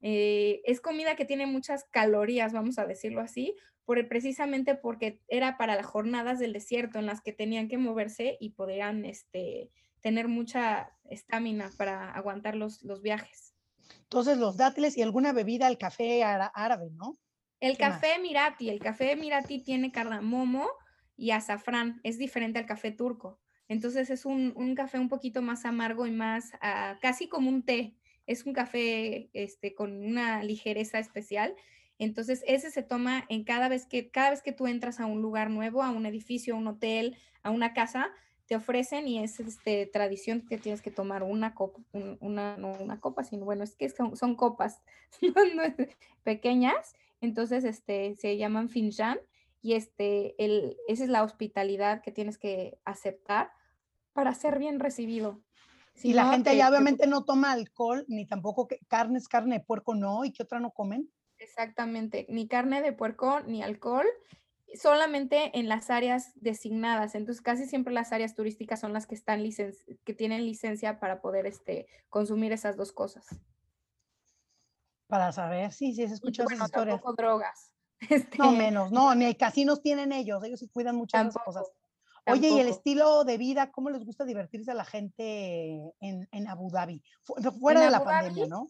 Eh, es comida que tiene muchas calorías, vamos a decirlo así, por, precisamente porque era para las jornadas del desierto en las que tenían que moverse y podían este, tener mucha estamina para aguantar los, los, viajes. Entonces, los dátiles y alguna bebida, el café árabe, ¿no? El café Mirati, el café Mirati tiene cardamomo y azafrán, es diferente al café turco. Entonces es un, un café un poquito más amargo y más, uh, casi como un té. Es un café este, con una ligereza especial. Entonces ese se toma en cada vez que, cada vez que tú entras a un lugar nuevo, a un edificio, a un hotel, a una casa, te ofrecen y es este, tradición que tienes que tomar una copa, una, no una copa, sino bueno, es que son, son copas [LAUGHS] pequeñas, entonces este, se llaman finjan y este, el, esa es la hospitalidad que tienes que aceptar para ser bien recibido. y la gente allá obviamente no toma alcohol, ni tampoco carnes, carne de puerco no, ¿y qué otra no comen? Exactamente, ni carne de puerco, ni alcohol, solamente en las áreas designadas. Entonces, casi siempre las áreas turísticas son las que están que tienen licencia para poder este, consumir esas dos cosas. Para saber, sí, sí, se escuchado bueno, esas historias. Tampoco drogas. [LAUGHS] Este no menos, no, ni casinos tienen ellos, ellos sí cuidan muchas las cosas. Oye, ¿y el estilo de vida, cómo les gusta divertirse a la gente en, en Abu Dhabi? Fuera de la pandemia, ¿no?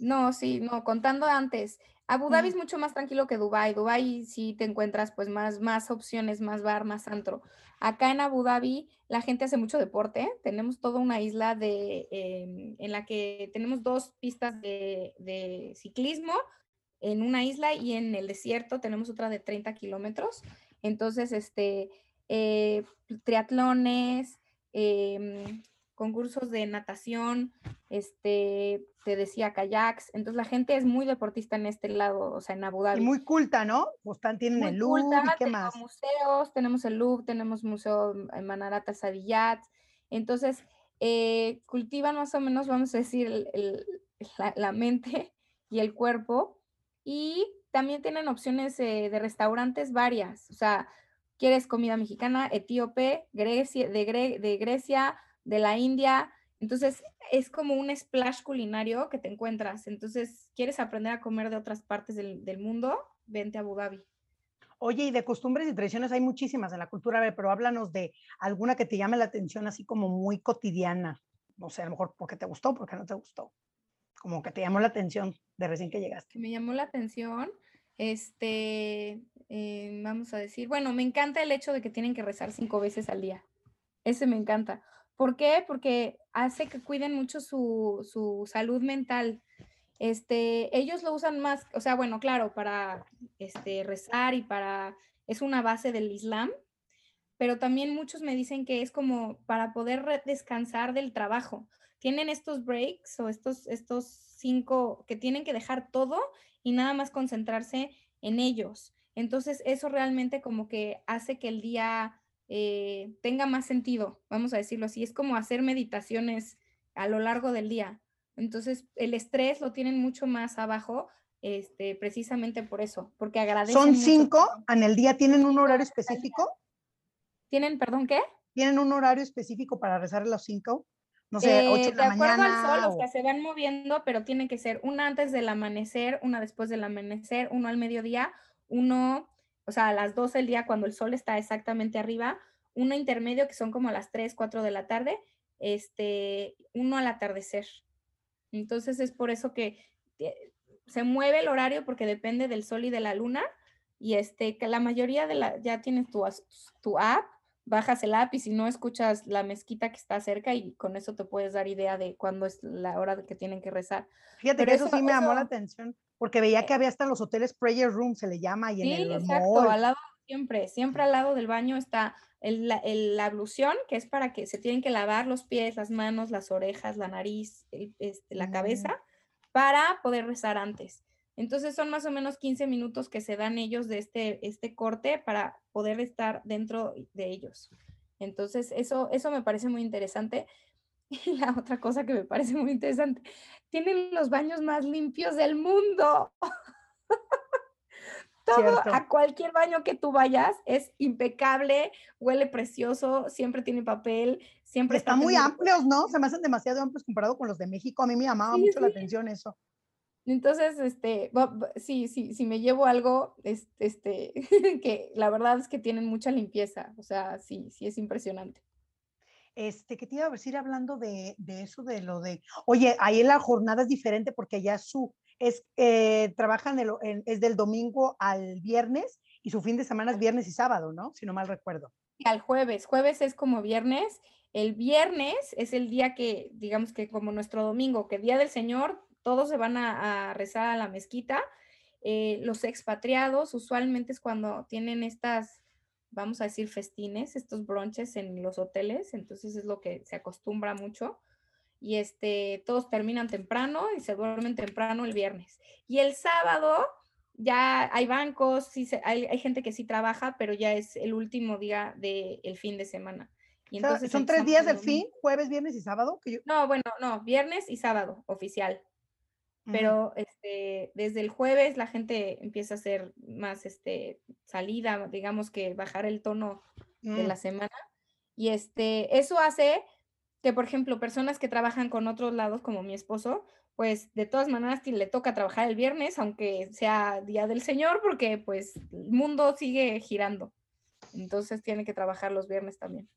No, sí, no, contando antes. Abu Dhabi es mucho más tranquilo que Dubai. Dubai sí te encuentras pues más, más opciones, más bar, más antro. Acá en Abu Dhabi la gente hace mucho deporte. Tenemos toda una isla de, em, en la que tenemos dos pistas de, ciclismo en una isla y en el desierto tenemos otra de 30 kilómetros. Entonces, este, eh, triatlones, em, concursos de natación, este, te decía kayaks, entonces la gente es muy deportista en este lado, o sea, en Abu Dhabi. Y muy culta, ¿no? Pues tienen el Louvre y qué más. museos, tenemos el Louvre, tenemos Museo en Manarata Sadiyat, entonces eh, cultivan más o menos, vamos a decir, la, mente y el cuerpo, y también tienen opciones eh, de restaurantes varias, o sea, quieres comida mexicana, etíope, Grecia, de, de Grecia, de la India. Entonces, es como un splash culinario que te encuentras. Entonces, ¿quieres aprender a comer de otras partes del, mundo? Vente a Abu Dhabi. Oye, y de costumbres y tradiciones hay muchísimas en la cultura, pero háblanos de alguna que te llame la atención así como muy cotidiana. No sé, a lo mejor porque te gustó, porque no te gustó. Como que te llamó la atención de recién que llegaste. Me llamó la atención, este, eh, vamos a decir, bueno, me encanta el hecho de que tienen que rezar cinco veces al día. Ese me encanta. ¿Por qué? Porque hace que cuiden mucho su, salud mental. Este, ellos lo usan más, o sea, bueno, claro, para este, rezar y para, es una base del Islam, pero también muchos me dicen que es como para poder descansar del trabajo. Tienen estos breaks o estos, estos cinco que tienen que dejar todo y nada más concentrarse en ellos. Entonces, eso realmente como que hace que el día eh, tenga más sentido, vamos a decirlo así. Es como hacer meditaciones a lo largo del día. Entonces, el estrés lo tienen mucho más abajo, este, precisamente por eso, porque agradecen. ¿Son cinco en el día? ¿Tienen un horario específico? ¿Tienen, perdón, qué? ¿Tienen un horario específico para rezar los cinco? No sé, 8 Eh, de la de acuerdo mañana. al sol, o o- sea, se van moviendo, pero tiene que ser una antes del amanecer, una después del amanecer, uno al mediodía, uno, o sea, a las 12 del día cuando el sol está exactamente arriba, uno intermedio que son como a las 3, 4 de la tarde, este, uno al atardecer. Entonces es por eso que eh, se mueve el horario porque depende del sol y de la luna y este, que la mayoría de la, ya tienes tu, tu app, bajas el app y si no escuchas la mezquita que está cerca y con eso te puedes dar idea de cuándo es la hora de que tienen que rezar. Fíjate pero que eso, eso- sí me llamó la atención, porque veía que había hasta en los hoteles prayer room, se le llama, y en Sí, el exacto, mall. al lado siempre, siempre al lado del baño está el- la, el- la ablución, que es para que se tienen que lavar los pies, las manos, las orejas, la nariz, el- este, la Mm. cabeza, para poder rezar antes. Entonces son más o menos 15 minutos que se dan ellos de este, este corte para poder estar dentro de ellos. Entonces eso, eso me parece muy interesante. [LAUGHS] Y la otra cosa que me parece muy interesante, tienen los baños más limpios del mundo. [LAUGHS] Todo, Cierto. a cualquier baño que tú vayas, es impecable, huele precioso, siempre tiene papel, siempre está Están muy amplios, ¿no? Se me hacen demasiado amplios comparado con los de México. A mí me llamaba Sí, mucho la sí. atención eso. Entonces, este, sí, sí, si me llevo algo, es- este, [LAUGHS] que la verdad es que tienen mucha limpieza, o sea, sí, sí es impresionante. Este, que te iba a decir hablando de, de eso, de lo de, oye, ahí la jornada es diferente porque allá su, es, eh, trabajan, el- en- es del domingo al viernes y su fin de semana es viernes y sábado, ¿no? Si no mal recuerdo. Al jueves, jueves es como viernes, el viernes es el día que, digamos que como nuestro domingo, que Día del Señor, todos se van a, a rezar a la mezquita. eh, los expatriados usualmente es cuando tienen estas, vamos a decir, festines, estos bronches en los hoteles, entonces es lo que se acostumbra mucho. Y este, todos terminan temprano y se duermen temprano el viernes. Y el sábado ya hay bancos, sí se- hay, hay gente que sí trabaja, pero ya es el último día del fin de semana. Y entonces son tres días el del fin, jueves, viernes y sábado. Que yo, No, bueno, no, viernes y sábado, oficial. Pero este, desde el jueves la gente empieza a hacer más este, salida, digamos que bajar el tono de Mm. la semana. Y este, eso hace que, por ejemplo, personas que trabajan con otros lados, como mi esposo, pues de todas maneras le toca trabajar el viernes, aunque sea Día del Señor, porque pues el mundo sigue girando. Entonces tiene que trabajar los viernes también.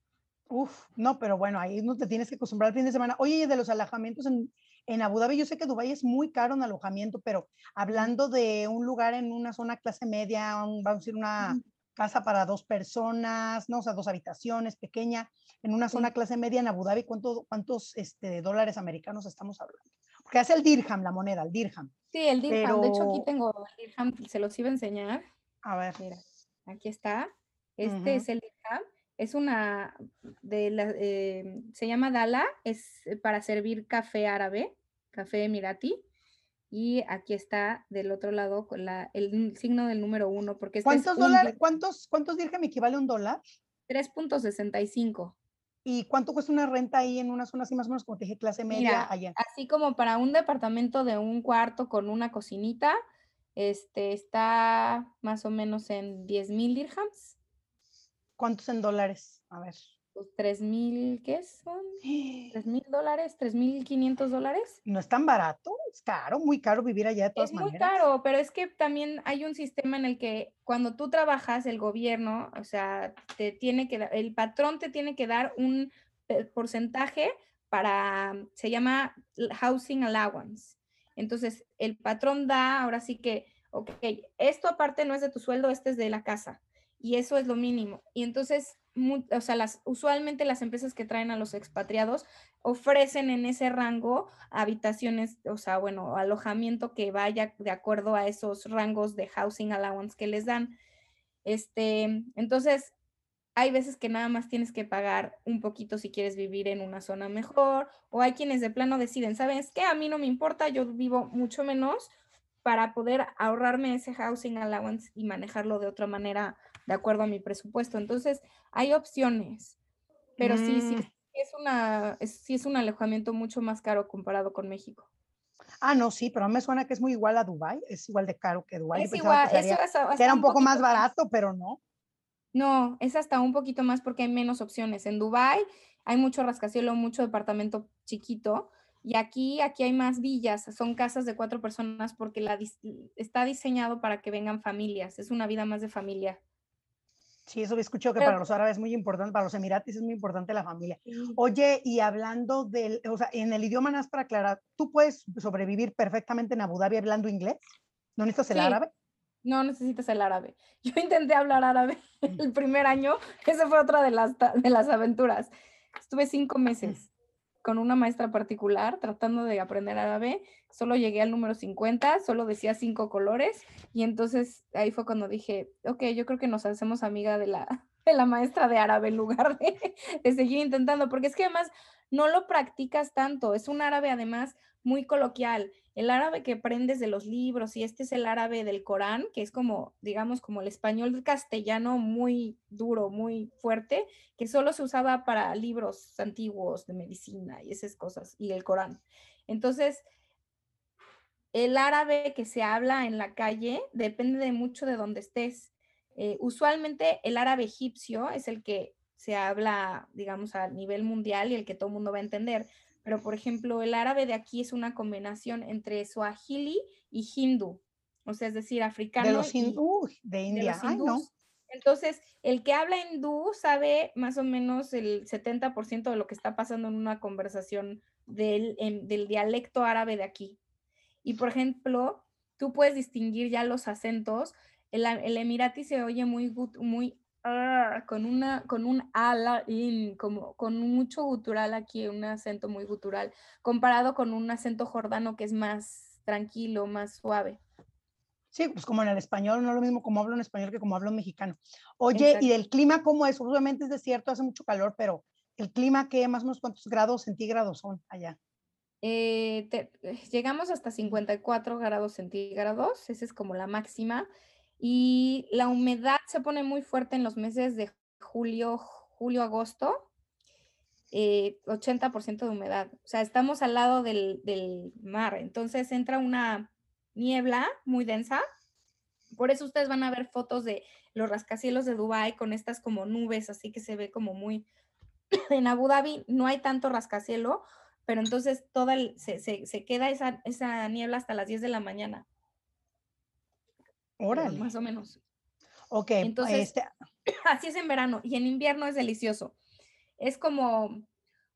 Uf, no, pero bueno, ahí no te tienes que acostumbrar al fin de semana. Oye, y de los alojamientos en, en Abu Dhabi, yo sé que Dubái es muy caro en alojamiento, pero hablando de un lugar en una zona clase media, un- vamos a decir una casa para dos personas, no, o sea, dos habitaciones, pequeña, en una zona Sí. clase media en Abu Dhabi, ¿cuánto, ¿cuántos este, dólares americanos estamos hablando? Porque hace el dirham, la moneda, el dirham. Sí, el dirham. De hecho, aquí Pero- tengo el dirham, se los iba a enseñar. A ver. Mira, aquí está. Este Ujú. es el dirham. Es una de la, eh, se llama Dala, es eh, para servir café árabe, café emirati. Y aquí está del otro lado la, el signo del número uno, porque este es ¿Cuántos dólares, cuántos, cuántos dirham equivale a un dólar? 3.65. ¿Y cuánto cuesta una renta ahí en una zona así más o menos como te dije, clase media Mira, allá? así como para un departamento de un cuarto con una cocinita, este está más o menos en 10 mil dirhams, ¿Cuántos en dólares? A ver. pues 3 mil, ¿qué son? 3 mil dólares, 3 mil 500 dólares. No es tan barato, es caro, muy caro vivir allá de todas Es muy maneras. caro, pero es que también hay un sistema en el que cuando tú trabajas, el gobierno, o sea, te tiene que dar, el patrón te tiene que dar un porcentaje para, se llama housing allowance. Entonces, el patrón da, ahora sí que, ok, esto aparte no es de tu sueldo, este es de la casa. Y eso es lo mínimo. Y entonces, o sea, las, usualmente las empresas que traen a los expatriados ofrecen en ese rango habitaciones, o sea, bueno, alojamiento que vaya de acuerdo a esos rangos de housing allowance que les dan. Este, entonces, hay veces que nada más tienes que pagar un poquito si quieres vivir en una zona mejor, o hay quienes de plano deciden, ¿sabes qué? A mí no me importa, yo vivo mucho menos para poder ahorrarme ese housing allowance y manejarlo de otra manera de acuerdo a mi presupuesto. Entonces, hay opciones, pero sí, sí, Mm. sí es una, es, sí es un alojamiento mucho más caro comparado con México. Ah, no, sí, pero a mí me suena que es muy igual a Dubái, es igual de caro que Dubái. Yo Es igual, que, eso sería- es que era un poco más barato, pero no. No, es hasta un poquito más porque hay menos opciones. En Dubái, hay mucho rascacielos, mucho departamento chiquito. Y aquí, aquí hay más villas, son casas de cuatro personas porque la, está diseñado para que vengan familias, es una vida más de familia. Sí, eso he escuchado que para los árabes es muy importante, para los emiratis es muy importante la familia. Oye, y hablando del, o sea, en el idioma más para aclarar, ¿tú puedes sobrevivir perfectamente en Abu Dhabi hablando inglés? ¿No necesitas el árabe? No necesitas el árabe. [LAUGHS] Yo intenté hablar árabe mm. el primer año, [LAUGHS] esa fue otra de las, de las aventuras. Estuve cinco meses con una maestra particular tratando de aprender árabe. Solo llegué al número 50, solo decía cinco colores y entonces ahí fue cuando dije, ok, yo creo que nos hacemos amiga de la, [LAUGHS] de la maestra de árabe en lugar de, de seguir intentando, porque es que además no lo practicas tanto, es un árabe además muy coloquial. El árabe que aprendes de los libros y este es el árabe del Corán, que es como, digamos, como el español castellano muy duro, muy fuerte, que solo se usaba para libros antiguos de medicina y esas cosas, y el Corán. Entonces, el árabe que se habla en la calle depende de mucho de dónde estés. Eh, usualmente el árabe egipcio es el que se habla, digamos, a nivel mundial y el que todo el mundo va a entender pero por ejemplo, el árabe de aquí es una combinación entre swahili y hindu, o sea, es decir, africano. De los hindú, de India. Entonces, el que habla hindú sabe más o menos el 70% de lo que está pasando en una conversación del, del dialecto árabe de aquí. Y por ejemplo, tú puedes distinguir ya los acentos. El, el emirati se oye muy, muy Ah, con una, con un ala in, como con mucho gutural aquí, un acento muy gutural, comparado con un acento jordano que es más tranquilo, más suave. Sí, pues como en el español, no es lo mismo como hablo en español que como hablo en mexicano. Oye, ¿y el clima cómo es? Obviamente es desierto, hace mucho calor, pero el clima, ¿qué más o menos cuántos grados centígrados son allá? Eh, llegamos hasta 54 grados centígrados, esa es como la máxima. Y la humedad se pone muy fuerte en los meses de julio, julio, agosto. 80% eh, de humedad. O sea, estamos al lado del, mar. Entonces entra una niebla muy densa. Por eso ustedes van a ver fotos de los rascacielos de Dubai con estas como nubes, así que se ve como muy... [CLEARS THROAT] en Abu Dhabi no hay tanto rascacielo, pero entonces toda se, se, se, queda esa, esa niebla hasta las 10 de la mañana. Órale. Más o menos. Ok, entonces este [CLEARS THROAT] así es en verano y en invierno es delicioso. Es como,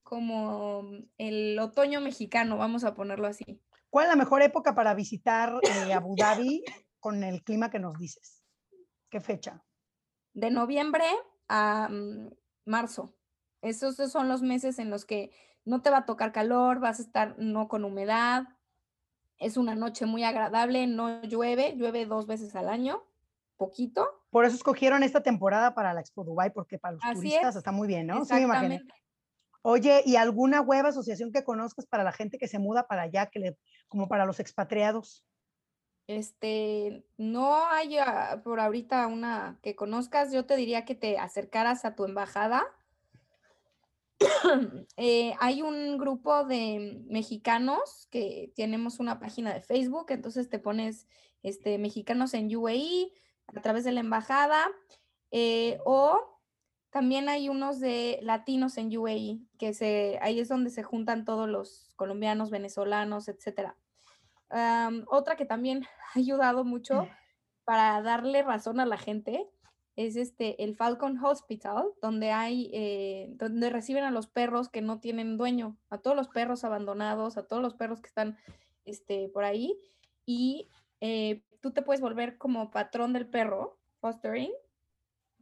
como el otoño mexicano, vamos a ponerlo así. ¿Cuál es la mejor época para visitar [LAUGHS] eh, Abu Dhabi con el clima que nos dices? ¿Qué fecha? De noviembre a mm, marzo. Esos son los meses en los que no te va a tocar calor, vas a estar no con humedad, es una noche muy agradable, no llueve, llueve dos veces al año, poquito. Por eso escogieron esta temporada para la Expo Dubai, porque para los turistas está muy bien, ¿no? Sí, me Oye, ¿y alguna web asociación que conozcas para la gente que se muda para allá, que le, como para los expatriados? Este, no hay ah, por ahorita una que conozcas. Yo te diría que te acercaras a tu embajada [COUGHS] Eh, hay un grupo de mexicanos que tenemos una página de Facebook, entonces te pones este, mexicanos en UAE a través de la embajada eh, o también hay unos de latinos en UAE, que se, ahí es donde se juntan todos los colombianos, venezolanos, etc. otra que también [LAUGHS] ha ayudado mucho [LAUGHS] para darle razón a la gente es este, el Falcon Hospital, donde hay, eh, donde reciben a los perros que no tienen dueño, a todos los perros abandonados, a todos los perros que están este, por ahí, y eh, tú te puedes volver como patrón del perro, fostering,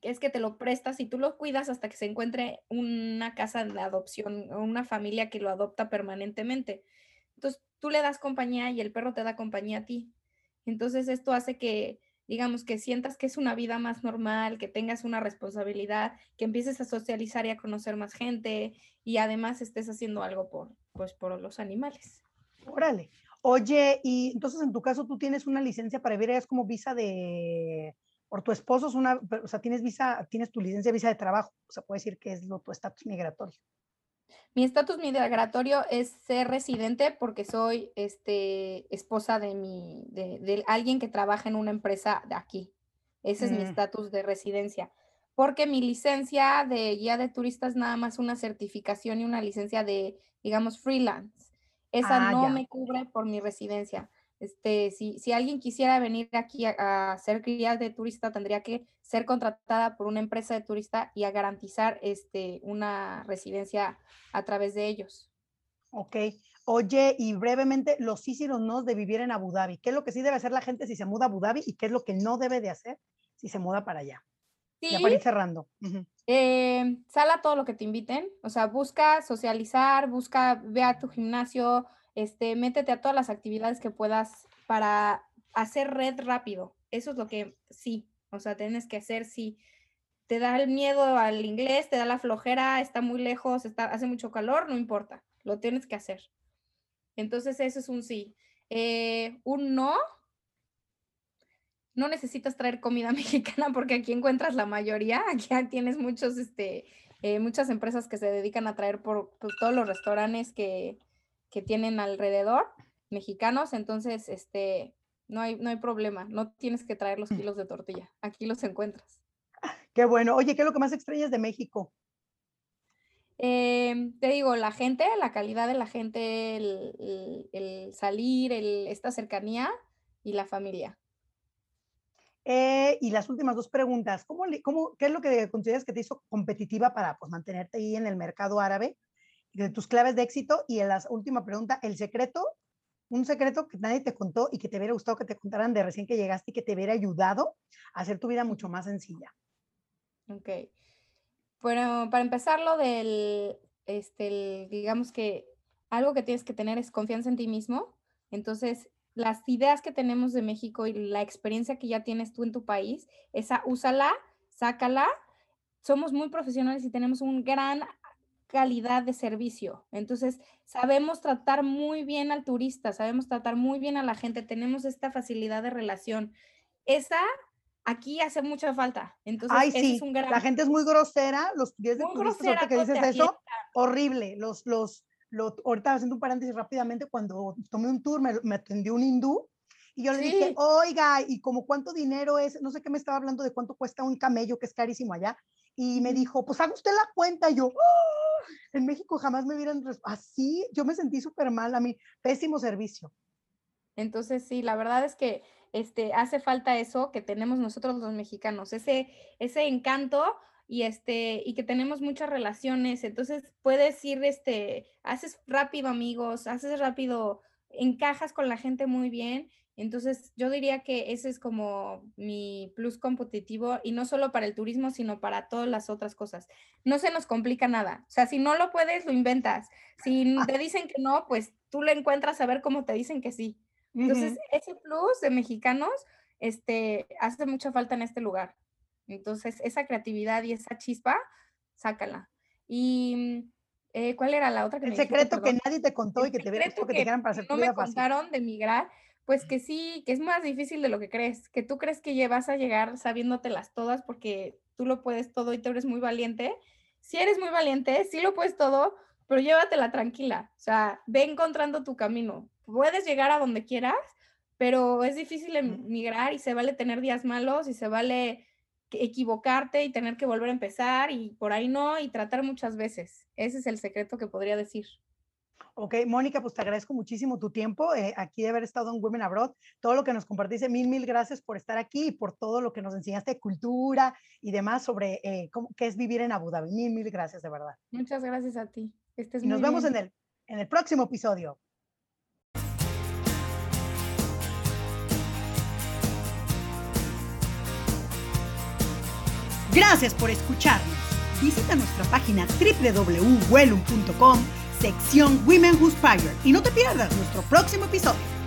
que es que te lo prestas y tú lo cuidas hasta que se encuentre una casa de adopción o una familia que lo adopta permanentemente. Entonces, tú le das compañía y el perro te da compañía a ti. Entonces, esto hace que digamos, que sientas que es una vida más normal, que tengas una responsabilidad, que empieces a socializar y a conocer más gente y además estés haciendo algo por, pues, por los animales. Órale. Oye, y entonces en tu caso tú tienes una licencia para vivir, es como visa de, por tu esposo es una, o sea, tienes visa, tienes tu licencia visa de trabajo, o sea, puede decir que es lo, tu estatus migratorio. Mi estatus migratorio es ser residente porque soy este, esposa de, mi, de, alguien que trabaja en una empresa de aquí. Ese es mi mm. estatus de residencia. porque mi licencia de guía de turistas es nada más una certificación y una licencia de, digamos, freelance. Esa ah, no me cubre por mi residencia. Este, si, si alguien quisiera venir aquí a, hacer guía de turista, tendría que ser contratada por una empresa de turista y a garantizar este, una residencia a través de ellos. Ok. Oye, y brevemente, los sí y los no de vivir en Abu Dhabi. ¿Qué es lo que sí debe hacer la gente si se muda a Abu Dhabi y qué es lo que no debe de hacer si se muda para allá? Ya para ir cerrando. Eh, sal a todo lo que te inviten, o sea, busca socializar, busca, ve a tu gimnasio, este, métete a todas las actividades que puedas para hacer red rápido. Eso es lo que sí, o sea, tienes que hacer si te da el miedo al inglés, te da la flojera, está muy lejos, está, hace mucho calor, no importa, lo tienes que hacer. Entonces, eso es un sí. Eh, un no, no necesitas traer comida [LAUGHS] mexicana porque aquí encuentras la mayoría, aquí tienes muchos, este, eh, muchas empresas que se dedican a traer por, todos los restaurantes que, que, tienen alrededor mexicanos, entonces, este, no hay, no hay problema, no tienes que traer los mm. kilos de tortilla, aquí los encuentras. [LAUGHS] Qué bueno. Oye, ¿qué es lo que más extrañas de México? Em, te digo, la gente, la calidad de la gente, el, el salir, el, esta cercanía y la familia. Eh, y las últimas dos preguntas, ¿cómo, cómo, ¿qué es lo que consideras que te hizo competitiva para pues, mantenerte ahí en el mercado árabe? De tus claves de éxito. Y en la última pregunta, el secreto, un secreto que nadie te contó y que te hubiera gustado que te contaran de recién que llegaste y que te hubiera ayudado a hacer tu vida mucho más sencilla. Ok. Bueno, para empezar, lo del, este, digamos que algo que tienes que tener es confianza en ti mismo. Entonces, las ideas que tenemos de México y la experiencia que ya tienes tú en tu país, esa úsala, sácala. Somos muy profesionales y tenemos una gran calidad de servicio. Entonces, sabemos tratar muy bien al turista, sabemos tratar muy bien a la gente, tenemos esta facilidad de relación. Esa aquí hace mucha falta. Entonces, Ay, sí. es un gran... la gente es muy grosera, los guías de turistas, que dices eso, horrible. Los, los, lo, ahorita haciendo un paréntesis rápidamente, cuando tomé un tour me, atendió un hindú y yo le dije, oiga, ¿y como cuánto dinero es? No sé qué me estaba hablando de cuánto cuesta un camello, que es carísimo allá. Y me dijo, pues haga usted la cuenta. Y yo, ¡Oh! En México jamás me vieron así. Yo me sentí súper mal, a mí, pésimo servicio. Entonces, sí, la verdad es que este, hace falta eso que tenemos nosotros los mexicanos, ese, ese encanto y este y que tenemos muchas relaciones, entonces puedes ir este haces rápido amigos, haces rápido encajas con la gente muy bien. Entonces, yo diría que ese es como mi plus competitivo y no solo para el turismo, sino para todas las otras cosas. No se nos complica nada. O sea, si no lo puedes, lo inventas. Si te [LAUGHS] dicen que no, pues tú lo encuentras a ver cómo te dicen que sí. Entonces, ese plus de mexicanos este, hace mucha falta en este lugar. Entonces, esa creatividad y esa chispa, sácala. Y eh, ¿cuál era la otra que El secreto que nadie te contó y que te que, que te para hacer no me contaron de migrar, pues que sí, que es más difícil de lo que crees, que tú crees que vas a llegar sabiéndotelas todas porque tú lo puedes todo y tú eres muy valiente. Si eres muy valiente, sí lo puedes todo, pero llévatela tranquila, o sea, ve encontrando tu camino. Puedes llegar a donde quieras, pero es difícil emigrar y se vale tener días malos y se vale equivocarte y tener que volver a empezar y por ahí no, y tratar muchas veces. Ese es el secreto que podría decir. Ok, Mónica, pues te agradezco muchísimo tu tiempo eh, aquí de haber estado en Women Abroad, todo lo que nos compartiste, mil, mil gracias por estar aquí y por todo lo que nos enseñaste de cultura y demás sobre eh, cómo, qué es vivir en Abu Dhabi. Mil, mil gracias, de verdad. Muchas gracias a ti. y nos vemos en el, en el próximo episodio. Gracias por escucharnos. Visita nuestra página www.wellum.com, sección Women Who Inspire, y no te pierdas nuestro próximo episodio.